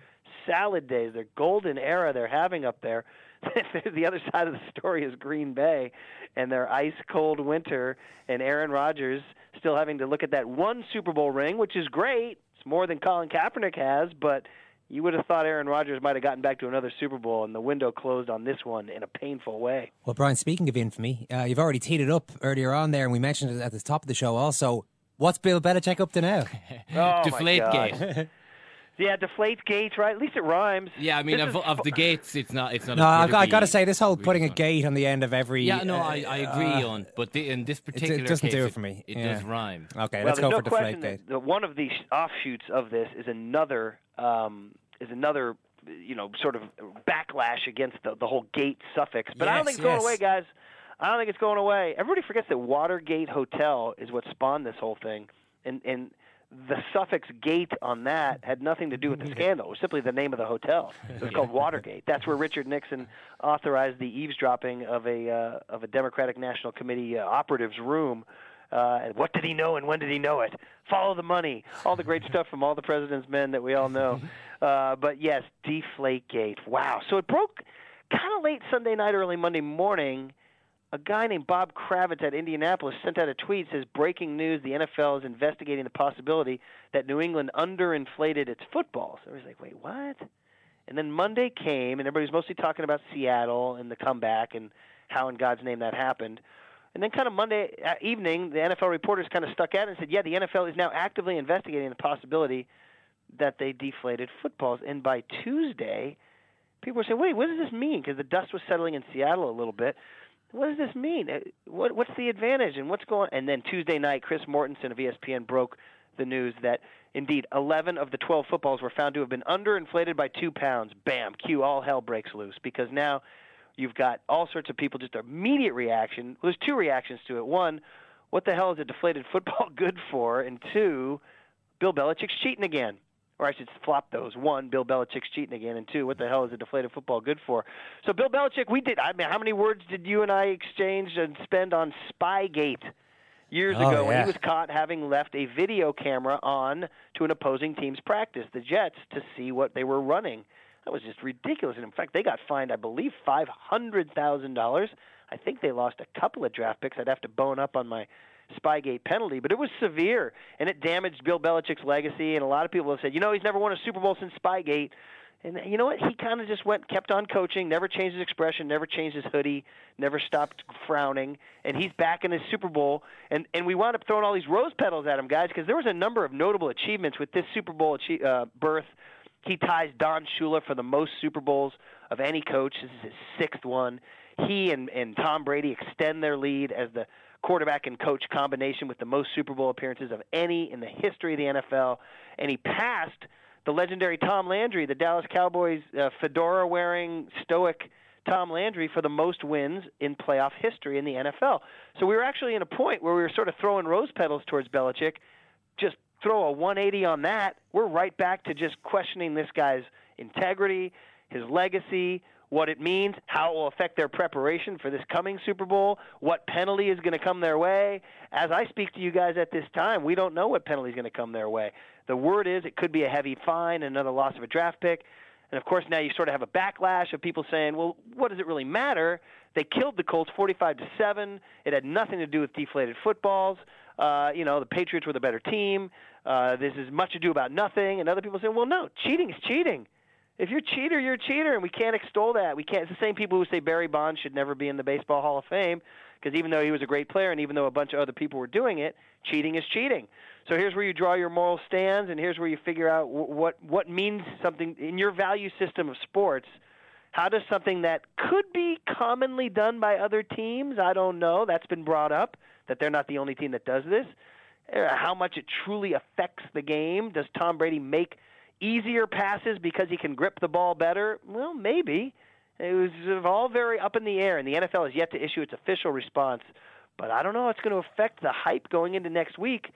salad days, their golden era they're having up there. [LAUGHS] the other side of the story is Green Bay and their ice cold winter and Aaron Rodgers still having to look at that one Super Bowl ring, which is great. It's more than Colin Kaepernick has, but you would have thought Aaron Rodgers might have gotten back to another Super Bowl, and the window closed on this one in a painful way. Well, Brian, speaking of infamy, uh, you've already teed it up earlier on there, and we mentioned it at the top of the show also. What's Bill Belichick up to now? [LAUGHS] oh, Deflate my gate. God. [LAUGHS] Yeah, deflate gates, right? At least it rhymes. Yeah, I mean, This of, is of the gates, it's not. It's not. No, a I, I bit got to say, this whole putting a gate on the end of every. Yeah, no, uh, I, I agree uh, on, but the, in this it- particular it doesn't case, do it for me. It Yeah. does rhyme. Okay, well, let's there's go no for question deflate gate. that, that one of the offshoots of this is another um, is another you know sort of backlash against the, the whole gate suffix. But I don't Yes, think it's going away, guys. I don't think it's going away. Everybody forgets that Watergate Hotel is what spawned this whole thing, and and the suffix "gate" on that had nothing to do with the [LAUGHS] scandal. It was simply the name of the hotel. It was [LAUGHS] called Watergate. That's where Richard Nixon authorized the eavesdropping of a uh, of a Democratic National Committee uh, operative's room. Uh, and what did he know and when did he know it? Follow the money. All the great stuff from all the president's men that we all know. [LAUGHS] Uh, but yes, Deflategate. Wow. So it broke kind of late Sunday night, early Monday morning. A guy named Bob Kravitz at Indianapolis sent out a tweet says breaking news: the NFL is investigating the possibility that New England underinflated its football. So everybody's like, wait, what? And then Monday came, and everybody's mostly talking about Seattle and the comeback and how in God's name that happened. And then, kind of Monday uh, evening, the NFL reporters kind of stuck it and said, "Yeah, the NFL is now actively investigating the possibility that they deflated footballs." And by Tuesday, people were saying, "Wait, what does this mean?" Because the dust was settling in Seattle a little bit. What does this mean? Uh, What, what's the advantage and what's going? And then Tuesday night, Chris Mortensen of ESPN broke the news that indeed 11 of the 12 footballs were found to have been underinflated by two pounds. Bam, cue all hell breaks loose because now you've got all sorts of people just immediate reaction. Well, there's two reactions to it. One, what the hell is a deflated [LAUGHS] football good for? And two, Bill Belichick's cheating again. Or I should flop those. One, Bill Belichick's cheating again, and two, what the hell is a deflated football good for? So Bill Belichick, we did. I mean, how many words did you and I exchange and spend on Spygate years Oh, ago when he was caught having left a video camera on to an opposing team's practice, the Jets, to see what they were running? That was just ridiculous. And in fact, they got fined, I believe, five hundred thousand dollars. I think they lost a couple of draft picks. I'd have to bone up on my Spygate penalty, but it was severe and it damaged Bill Belichick's legacy. And a lot of people have said, you know, he's never won a Super Bowl since Spygate. And you know what? He kind of just went, kept on coaching, never changed his expression, never changed his hoodie, never stopped frowning, and he's back in his Super Bowl. And and we wound up throwing all these rose petals at him, guys, because there was a number of notable achievements with this Super Bowl achie- uh, berth. He ties Don Shula for the most Super Bowls of any coach. This is his sixth one. He and and Tom Brady extend their lead as the quarterback and coach combination with the most Super Bowl appearances of any in the history of the NFL. And he passed the legendary Tom Landry, the Dallas Cowboys uh, fedora wearing stoic Tom Landry for the most wins in playoff history in the NFL. So we were actually in a point where we were sort of throwing rose petals towards Belichick, just throw a 180 on that, we're right back to just questioning this guy's integrity, his legacy, what it means, how it will affect their preparation for this coming Super Bowl, what penalty is going to come their way. As I speak to you guys at this time, we don't know what penalty is going to come their way. The word is it could be a heavy fine, and another loss of a draft pick. And of course, now you sort of have a backlash of people saying, "Well, what does it really matter?" They killed the Colts 45 to seven. It had nothing to do with deflated footballs. Uh, you know, the Patriots were the better team. Uh, this is much ado about nothing. And other people say, "Well, no, cheating is cheating." If you're a cheater, you're a cheater, and we can't extol that. We can't. It's the same people who say Barry Bonds should never be in the Baseball Hall of Fame because even though he was a great player, and even though a bunch of other people were doing it, cheating is cheating. So here's where you draw your moral stands, and here's where you figure out what what means something in your value system of sports. How does something that could be commonly done by other teams? I don't know. That's been brought up that they're not the only team that does this. Uh, how much it truly affects the game? Does Tom Brady make easier passes because he can grip the ball better? Well, maybe. It was all very up in the air, and the NFL has yet to issue its official response. But I don't know. How it's going to affect the hype going into next week.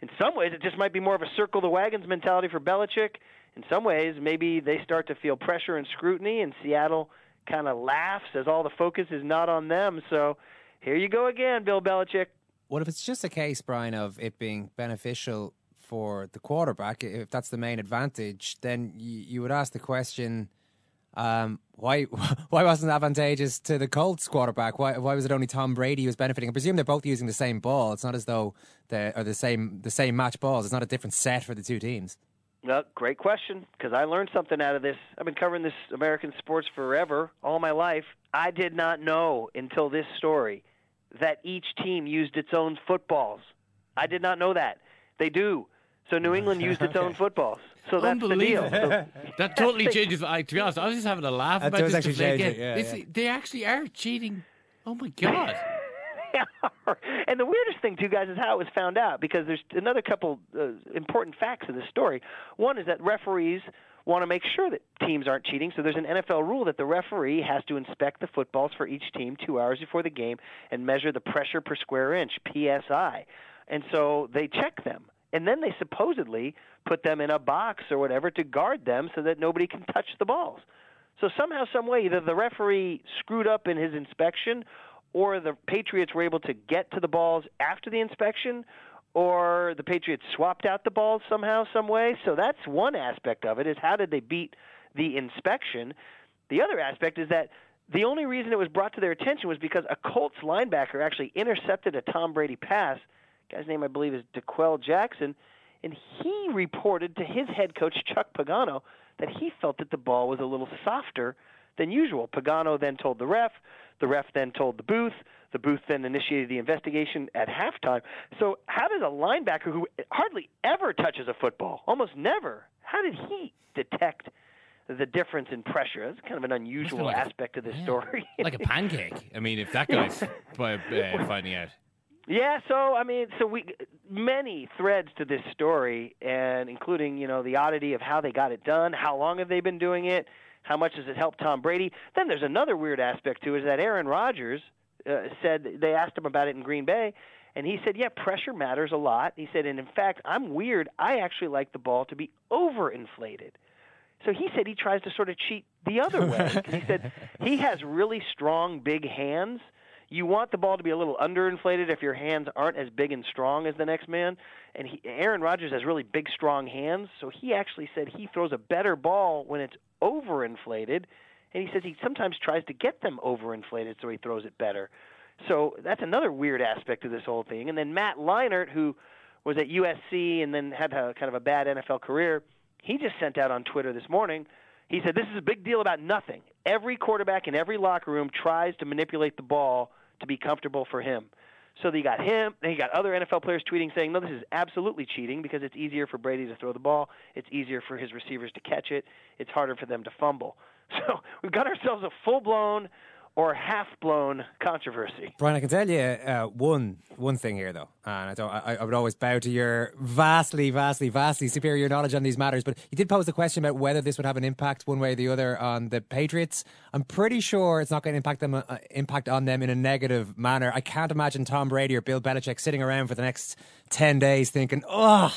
In some ways, it just might be more of a circle the wagons mentality for Belichick. In some ways, maybe they start to feel pressure and scrutiny, and Seattle kind of laughs as all the focus is not on them. So here you go again, Bill Belichick. What if it's just a case, Brian, of it being beneficial for the quarterback? If that's the main advantage, then you, you would ask the question um, why [LAUGHS] why wasn't it advantageous to the Colts quarterback? Why why was it only Tom Brady who was benefiting? I presume they're both using the same ball. It's not as though they are the same the same match balls. It's not a different set for the two teams. No, great question because I learned something out of this. I've been covering this American sports forever, all my life. I did not know until this story that each team used its own footballs. I did not know that. They do. So New England [LAUGHS] used its own footballs. So that's the deal. So, [LAUGHS] that totally changes. I, to be honest, I was just having a laugh That about does this. actually deflate change game. it, yeah, This- yeah. They actually are cheating. Oh my god! [LAUGHS] and the weirdest thing, too, guys, is how it was found out because there's another couple uh, important facts in this story. One is that referees want to make sure that teams aren't cheating, so there's an NFL rule that the referee has to inspect the footballs for each team two hours before the game and measure the pressure per square inch (PSI), and so they check them. And then they supposedly put them in a box or whatever to guard them so that nobody can touch the balls. So somehow, some way, either the referee screwed up in his inspection, or the Patriots were able to get to the balls after the inspection, or the Patriots swapped out the balls somehow, some way. So that's one aspect of it: is how did they beat the inspection? The other aspect is that the only reason it was brought to their attention was because a Colts linebacker actually intercepted a Tom Brady pass. Guy's name, I believe, is D'Qwell Jackson, and he reported to his head coach Chuck Pagano that he felt that the ball was a little softer than usual. Pagano then told the ref. The ref then told the booth. The booth then initiated the investigation at halftime. So, how does a linebacker who hardly ever touches a football, almost never, how did he detect the difference in pressure? That's kind of an unusual like a- aspect of this story. like a pancake. I mean, if that [LAUGHS] guy's by, uh, finding out. Yeah, so I mean, so we many threads to this story, and including you know the oddity of how they got it done, how long have they been doing it, how much does it help Tom Brady? Then there's another weird aspect to it is that Aaron Rodgers uh, said they asked him about it in Green Bay, and he said, yeah, pressure matters a lot. He said, and in fact, I'm weird. I actually like the ball to be overinflated. So he said he tries to sort of cheat the other way. he said he has really strong, big hands. You want the ball to be a little underinflated if your hands aren't as big and strong as the next man. And he, Aaron Rodgers has really big, strong hands, so he actually said he throws a better ball when it's overinflated. And he says he sometimes tries to get them overinflated so he throws it better. So that's another weird aspect of this whole thing. And then Matt Leinart, who was at USC and then had a, kind of a bad NFL career, he just sent out on Twitter this morning. He said this is a big deal about nothing. Every quarterback in every locker room tries to manipulate the ball to be comfortable for him. So you got him, then you got other NFL players tweeting saying, "No, this is absolutely cheating because it's easier for Brady to throw the ball. It's easier for his receivers to catch it. It's harder for them to fumble." [LAUGHS] So we've got ourselves a full-blown or half-blown controversy. Brian, I can tell you uh, one one thing here, though, and I, don't, I, I would always bow to your vastly, vastly, vastly superior knowledge on these matters. But you did pose the question about whether this would have an impact one way or the other on the Patriots. I'm pretty sure it's not going to impact them, uh, impact on them in a negative manner. I can't imagine Tom Brady or Bill Belichick sitting around for the next ten days thinking, "Oh,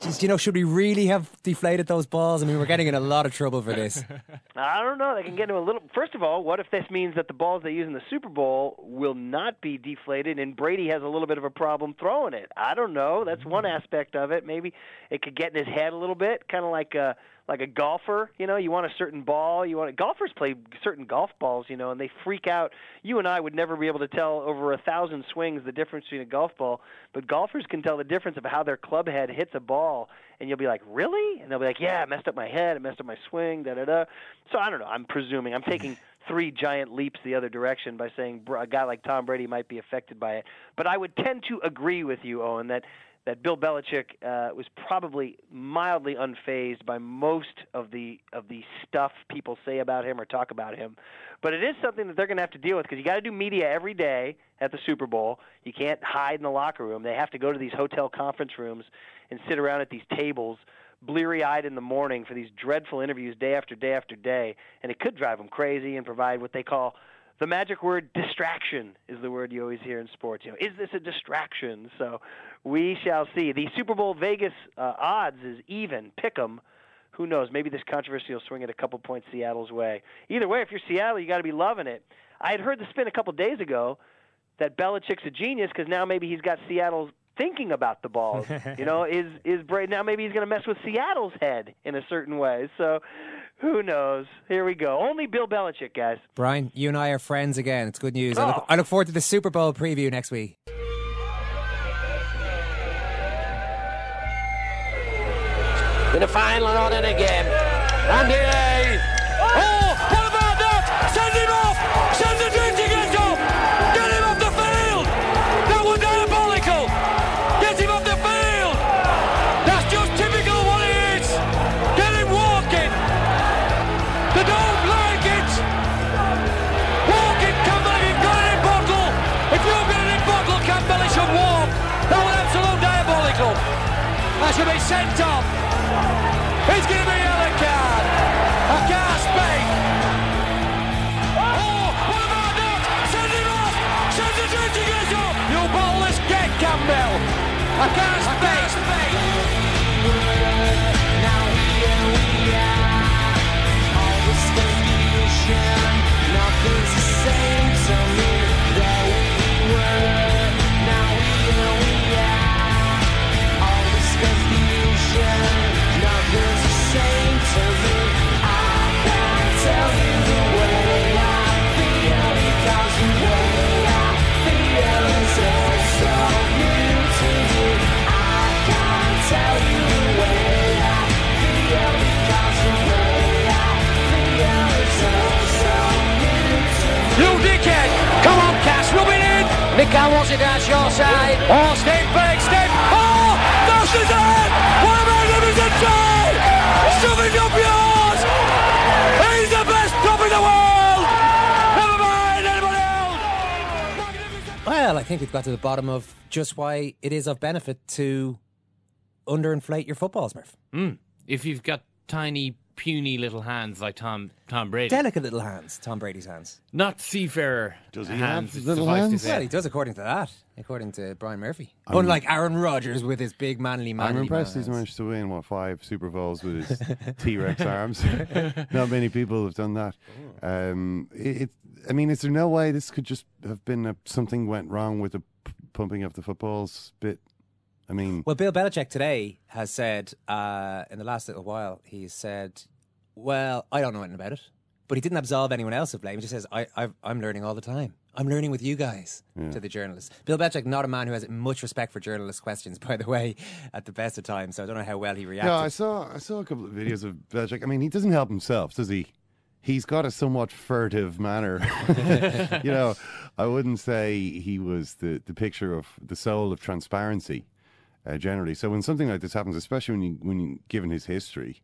Just, you know, should we really have deflated those balls? I mean, we're getting in a lot of trouble for this. [LAUGHS] I don't know. They can get into a little. First of all, what if this means that the balls they use in the Super Bowl will not be deflated, and Brady has a little bit of a problem throwing it? I don't know. That's one mm. aspect of it. Maybe it could get in his head a little bit, kind of like a like a golfer. You know, you want a certain ball. You want golfers play certain golf balls. You know, and they freak out. You and I would never be able to tell over a thousand swings the difference between a golf ball, but golfers can tell the difference of how their club head hits a ball and you'll be like, "Really?" And they'll be like, "Yeah, it messed up my head, it messed up my swing, da da da." So I don't know. I'm presuming. I'm taking [SIGHS] three giant leaps the other direction by saying a guy like Tom Brady might be affected by it. But I would tend to agree with you, Eoin, that that Bill Belichick uh, was probably mildly unfazed by most of the of the stuff people say about him or talk about him. But it is something that they're going to have to deal with because you got to do media every day at the Super Bowl. You can't hide in the locker room. They have to go to these hotel conference rooms and sit around at these tables bleary eyed in the morning for these dreadful interviews day after day after day, and it could drive them crazy and provide what they call the magic word distraction is the word you always hear in sports. You know, is this a distraction? So we shall see. The Super Bowl Vegas uh, odds is even. Pick 'em. Who knows? Maybe this controversy will swing it a couple points Seattle's way. Either way, if you're Seattle, you got to be loving it. I had heard the spin a couple days ago that Belichick's a genius because now maybe he's got Seattle thinking about the balls. [LAUGHS] you know, is is Brady now maybe he's going to mess with Seattle's head in a certain way. So who knows? Here we go. Only Bill Belichick, guys. Brian, you and I are friends again. It's good news. I, look, I look forward to the Super Bowl preview next week. In the final and on in again. Andy A. Oh, what about that? Send him off! Send the! Get him off the field! That was diabolical! Get him off the field! That's just typical what! Get him walking! They don't like it! Walking, it in bottle! If you've got it in bottle, walk! That was absolute diabolical! That should be sent off! He's going to be got to the bottom of just why it is of benefit to underinflate your footballs, Murph. Mm. If you've got tiny, puny little hands like Tom Tom Brady, Delicate little hands, Tom Brady's hands. not seafarer Does he hands. have little hands? Well, he does according to that, according to Brian Murphy. I'm- Unlike Aaron Rodgers with his big manly manly I'm impressed man he's hands. managed to win what five Super Bowls with his [LAUGHS] T Rex arms. [LAUGHS] Not many people have done that. Um, it, it, I mean, is there no way this could just have been a, something went wrong with the p- pumping of the footballs bit? I mean, Well, Bill Belichick today has said uh, in the last little while, he said, "Well, I don't know anything about it," but he didn't absolve anyone else of blame. He just says, I, I've, "I'm learning all the time. I'm learning with you guys." Yeah. To the journalists, Bill Belichick, not a man who has much respect for journalist questions, [LAUGHS] by the way, at the best of times. So I don't know how well he reacted. yeah, I saw I saw a couple of videos of Belichick. I mean, he doesn't help himself, does he? He's got a somewhat furtive manner. [LAUGHS] you know, I wouldn't say he was the, the picture of the soul of transparency uh, generally. So when something like this happens, especially when you when you given his history,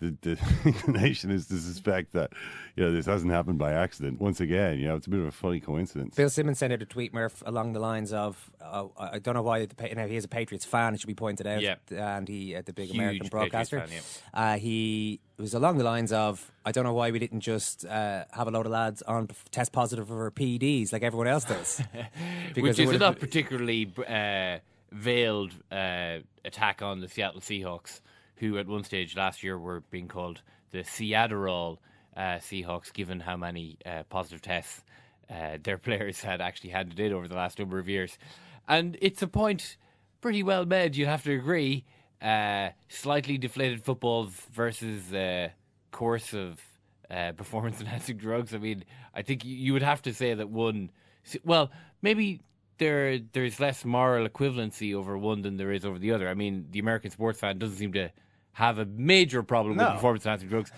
the, the [LAUGHS] inclination is to suspect that you know this hasn't happened by accident. Once again, you know, it's a bit of a funny coincidence. Bill Simmons sent out a tweet, Murph, along the lines of, uh, I don't know why the, you know, he is a Patriots fan. It should be pointed out, Yeah. and he, uh, the big Huge American broadcaster, fan, uh, he was along the lines of, I don't know why we didn't just uh, have a load of lads on test positive for PEDs like everyone else does, [LAUGHS] Which it is would've- not particularly uh, veiled uh, attack on the Seattle Seahawks, who at one stage last year were being called the Seattle uh, Seahawks, given how many uh, positive tests uh, their [LAUGHS] players had actually handed in over the last number of years. And it's a point pretty well made, you'd have to agree. Uh, slightly deflated footballs versus uh, course of uh, [LAUGHS] performance enhancing drugs. I mean, I think you would have to say that one. Well, maybe there there's less moral equivalency over one than there is over the other. I mean, the American sports fan doesn't seem to have a major problem No. with performance enhancing drugs,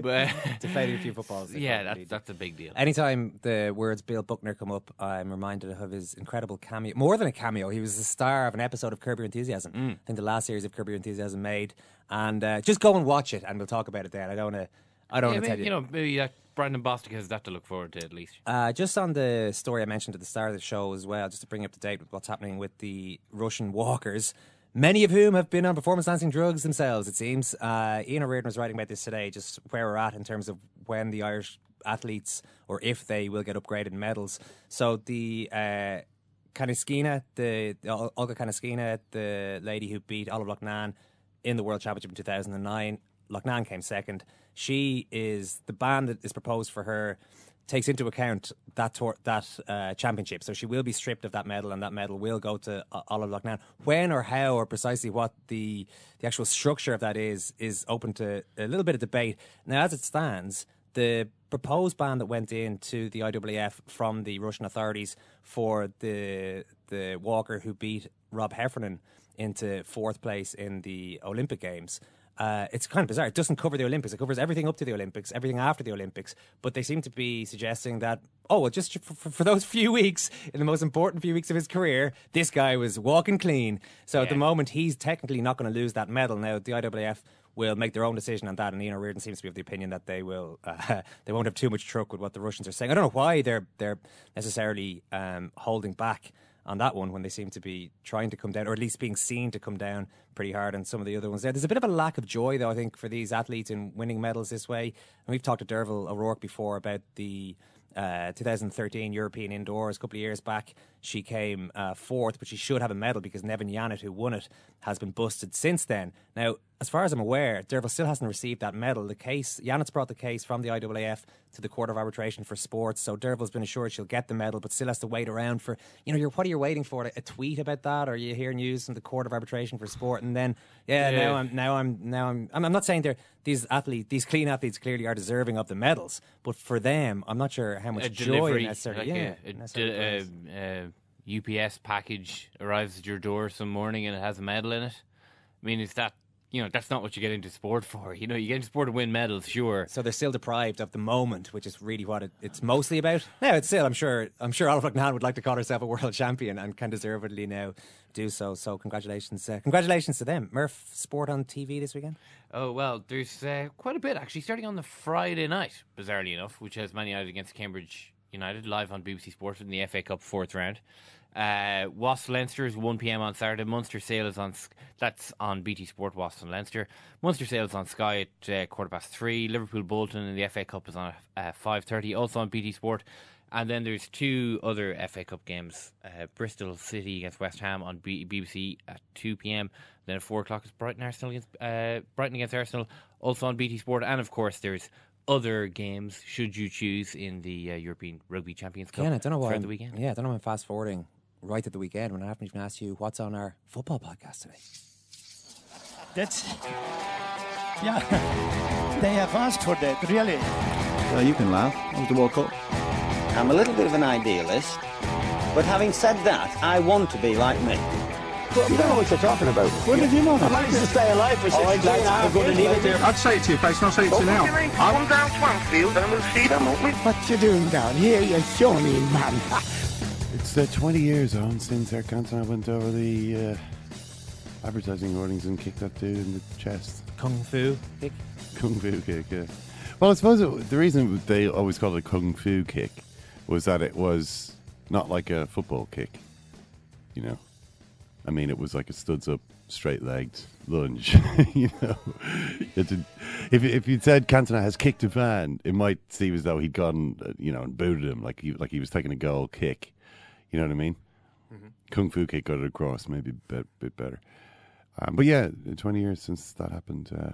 but Deflated a few footballs. [LAUGHS] Yeah, that's that's a big deal. Anytime the words Bill Buckner come up, I'm reminded of his incredible cameo. More than a cameo, he was the star of an episode of Curb Your Enthusiasm. Mm. I think the last series of Curb Your Enthusiasm made. And uh, just go and watch it, and we'll talk about it then. I don't want to. I don't Yeah, want to tell maybe, you know, maybe uh, Brandon Bostick has that to look forward to at least. Uh, just on the story I mentioned at the start of the show as well, just to bring up to date with what's happening with the Russian walkers, many of whom have been on performance enhancing drugs themselves, it seems. Uh, Ian O'Riordan was writing about this today, just where we're at in terms of when the Irish athletes, or if they will get upgraded medals. So the. Uh, Kaniskina, the, the Olga Kaniskina, the lady who beat Olive Loughnane in the World Championship in 2009. Loughnane came second. She is the ban that is proposed for her takes into account that tour, that uh, championship. So she will be stripped of that medal, and that medal will go to uh, Olive Loughnane. When or how or precisely what the the actual structure of that is is open to a little bit of debate. Now, as it stands, the proposed ban that went into the IWF from the Russian authorities for the the walker who beat Rob Heffernan into fourth place in the Olympic Games. Uh, it's kind of bizarre. It doesn't cover the Olympics. It covers everything up to the Olympics, everything after the Olympics. But they seem to be suggesting that, oh, well, just for, for, those [LAUGHS] few weeks, in the most important few weeks of his career, this guy was walking clean. So at the moment, he's technically not going to lose that medal. Now, the IWF will make their own decision on that. And Ian O'Riordan seems to be of the opinion that they will uh, [LAUGHS] they won't have too much truck with what the Russians are saying. I don't know why they're they're necessarily um, holding back on that one when they seem to be trying to come down, or at least being seen to come down pretty hard on some of the other ones. There, there's a bit of a lack of joy though. I think for these athletes in winning medals this way. And we've talked to Derval O'Rourke before about the. Uh, 2013 European Indoors, a couple of years back, she came uh, fourth, but she should have a medal because Nevin Yanit, who won it, has been busted since then. Now, as far as I'm aware, Derval still hasn't received that medal. The case, Yanit's brought the case from the IAAF to the Court of Arbitration for Sports, so Derval's been assured she'll get the medal, but still has to wait around for, you know, you're, what are you waiting for? A tweet about that, or you hear news from the Court of Arbitration for Sport, and then, yeah, Yeah. now I'm, now I'm, now I'm, I'm, I'm not saying they're these athletes, these clean athletes, clearly are deserving of the medals, but for them, I'm not sure how much a joy delivery, necessarily. like yeah, a, a, necessarily d- uh, uh, UPS package arrives at your door some morning and it has a medal in it. I mean, is that you know that's not what you get into sport [LAUGHS] for? You know, you get into sport to win medals, sure. So they're still deprived of the moment, which is really what it, it's mostly about. Now, it's still, I'm sure, I'm sure Olive Loughnane would like to call herself a world [LAUGHS] champion and can deservedly now do so. So congratulations, uh, congratulations to them. Murph Sport on TV this weekend. Oh well, there's uh, quite a bit actually starting on the Friday night, bizarrely enough, which has Man United against Cambridge United live on BBC Sport in the FA Cup fourth round. Uh, Wasps Leinster is 1 pm on Saturday. Munster Sale is on that's on BT Sport. Wasps and Leinster. Munster Sale is on Sky at uh, quarter past three. Liverpool Bolton in the FA Cup is on uh, 5:30, also on BT Sport. And then there's two other FA Cup games: uh, Bristol City against West Ham on B- BBC at 2 p.m. Then at four o'clock is Brighton Arsenal against uh, Brighton against Arsenal, also on BT Sport. And of course, there's other games should you choose in the uh, European Rugby Champions Cup Again, I don't know why. the weekend. Yeah, I don't know why I'm fast forwarding right at the weekend when I haven't even asked you what's on our football podcast today. That's. Yeah. [LAUGHS] They have asked for that, really. Well, you can laugh. What was the World Cup? I'm a little bit of an idealist, but having said that, I want to be like me. Well, you don't know what you're talking about. Where did you know that? I managed to stay alive for 16 and a half years. baby. I'd say it to your face, not say it to you now. Come down Swansfield and we'll see them, won't we? What you doing down here, you shawny man? [LAUGHS] It's uh, 20 years on since Eric Cantona went over the uh, advertising hoardings and kicked that dude in the chest. Kung Fu kick. Kung Fu kick, yeah. Well, I suppose it, the reason they always called it a Kung Fu kick was that it was not like a football kick, you know. I mean, it was like a studs up, straight legged lunge, [LAUGHS] you know. It did, if if you'd said Cantona has kicked a fan, it might seem as though he'd gone, uh, you know, and booted him like he like he was taking a goal kick. You know what I mean? Kung Fu kick got it across, maybe a bit, bit better. Um, but yeah, 20 years since that happened. Uh,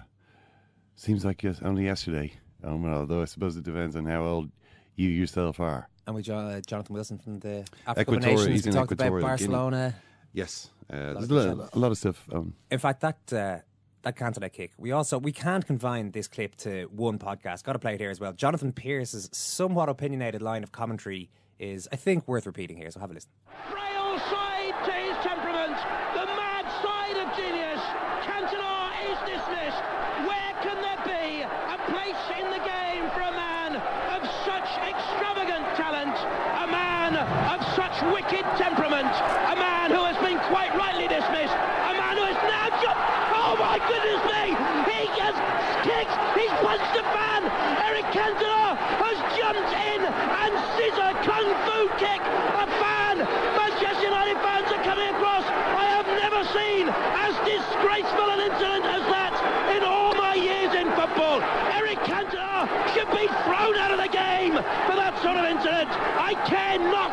seems like yes, only yesterday. Um, although I suppose it depends on how old you yourself are. And we uh, Jonathan Wilson from the Africa Equatorial, Nations. he's We in talked about Equatorial Guinea. Yes, uh, lot there's a lot, a lot of stuff. Um, In fact, that uh, that Cantona kick. We also we can't confine this clip to one podcast. Got to play it here as well. Jonathan Pearce's somewhat opinionated line of commentary is, I think, worth repeating here. So have a listen. Frail side to his temperament, the mad side of genius. Cantona is dismissed. Where can there be a place in the game for a man of such extravagant talent, a man of such wicked temperament, a man who has been quite rightly dismissed, a man who has now jumped. Oh my goodness me! He has kicked, he's punched a fan. Eric Cantona has jumped in and scissor kung fu kick a fan. Manchester United fans are coming across. I have never seen as disgraceful an incident as that in all my years in football. Eric Cantona should be thrown out of the game for that sort of incident. I care not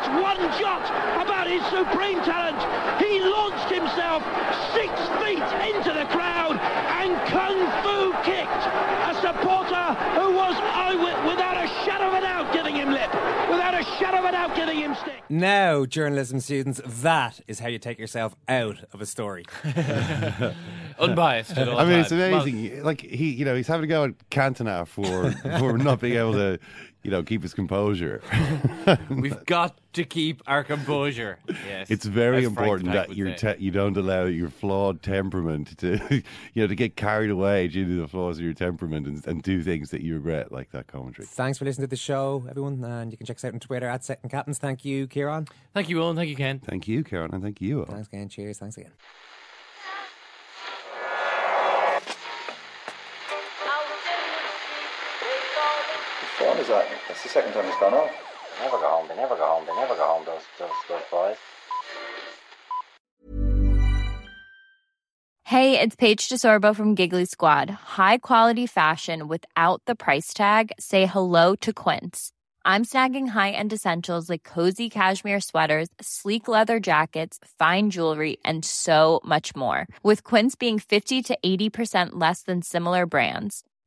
one about his supreme talent. He launched himself six feet into the crowd and kung fu kicked a supporter who was I wi- without a shadow of a doubt giving him lip, without a shadow of a doubt giving him stick. Now, journalism students, that is how you take yourself out of a story. [LAUGHS] Unbiased at all I mean, it's times. Well- amazing. like he, you know, he's having to go at Cantona for [LAUGHS] for not being able to, you know, keep his composure. [LAUGHS] We've got to keep our composure. Yes, It's very as important that you say. te- you don't allow your flawed temperament to [LAUGHS] you know to get carried away due to the flaws of your temperament and, and do things that you regret, like that commentary. Thanks for listening to the show, everyone. And you can check us out on Twitter at Second Captains. Thank you, Ciarán. Thank you, Eoin. Thank you, Ken. Thank you, Karen, and thank you. Eoin. Thanks again. Cheers. Thanks again. Is that? That's the second time it's gone off. They never go home. They never go home. They never go home. Those those those boys. Hey, it's Paige DeSorbo from Giggly Squad. High quality fashion without the price tag. Say hello to Quince. I'm snagging high-end essentials like cozy cashmere sweaters, sleek leather jackets, fine jewelry, and so much more. With Quince being 50 to 80% less than similar brands.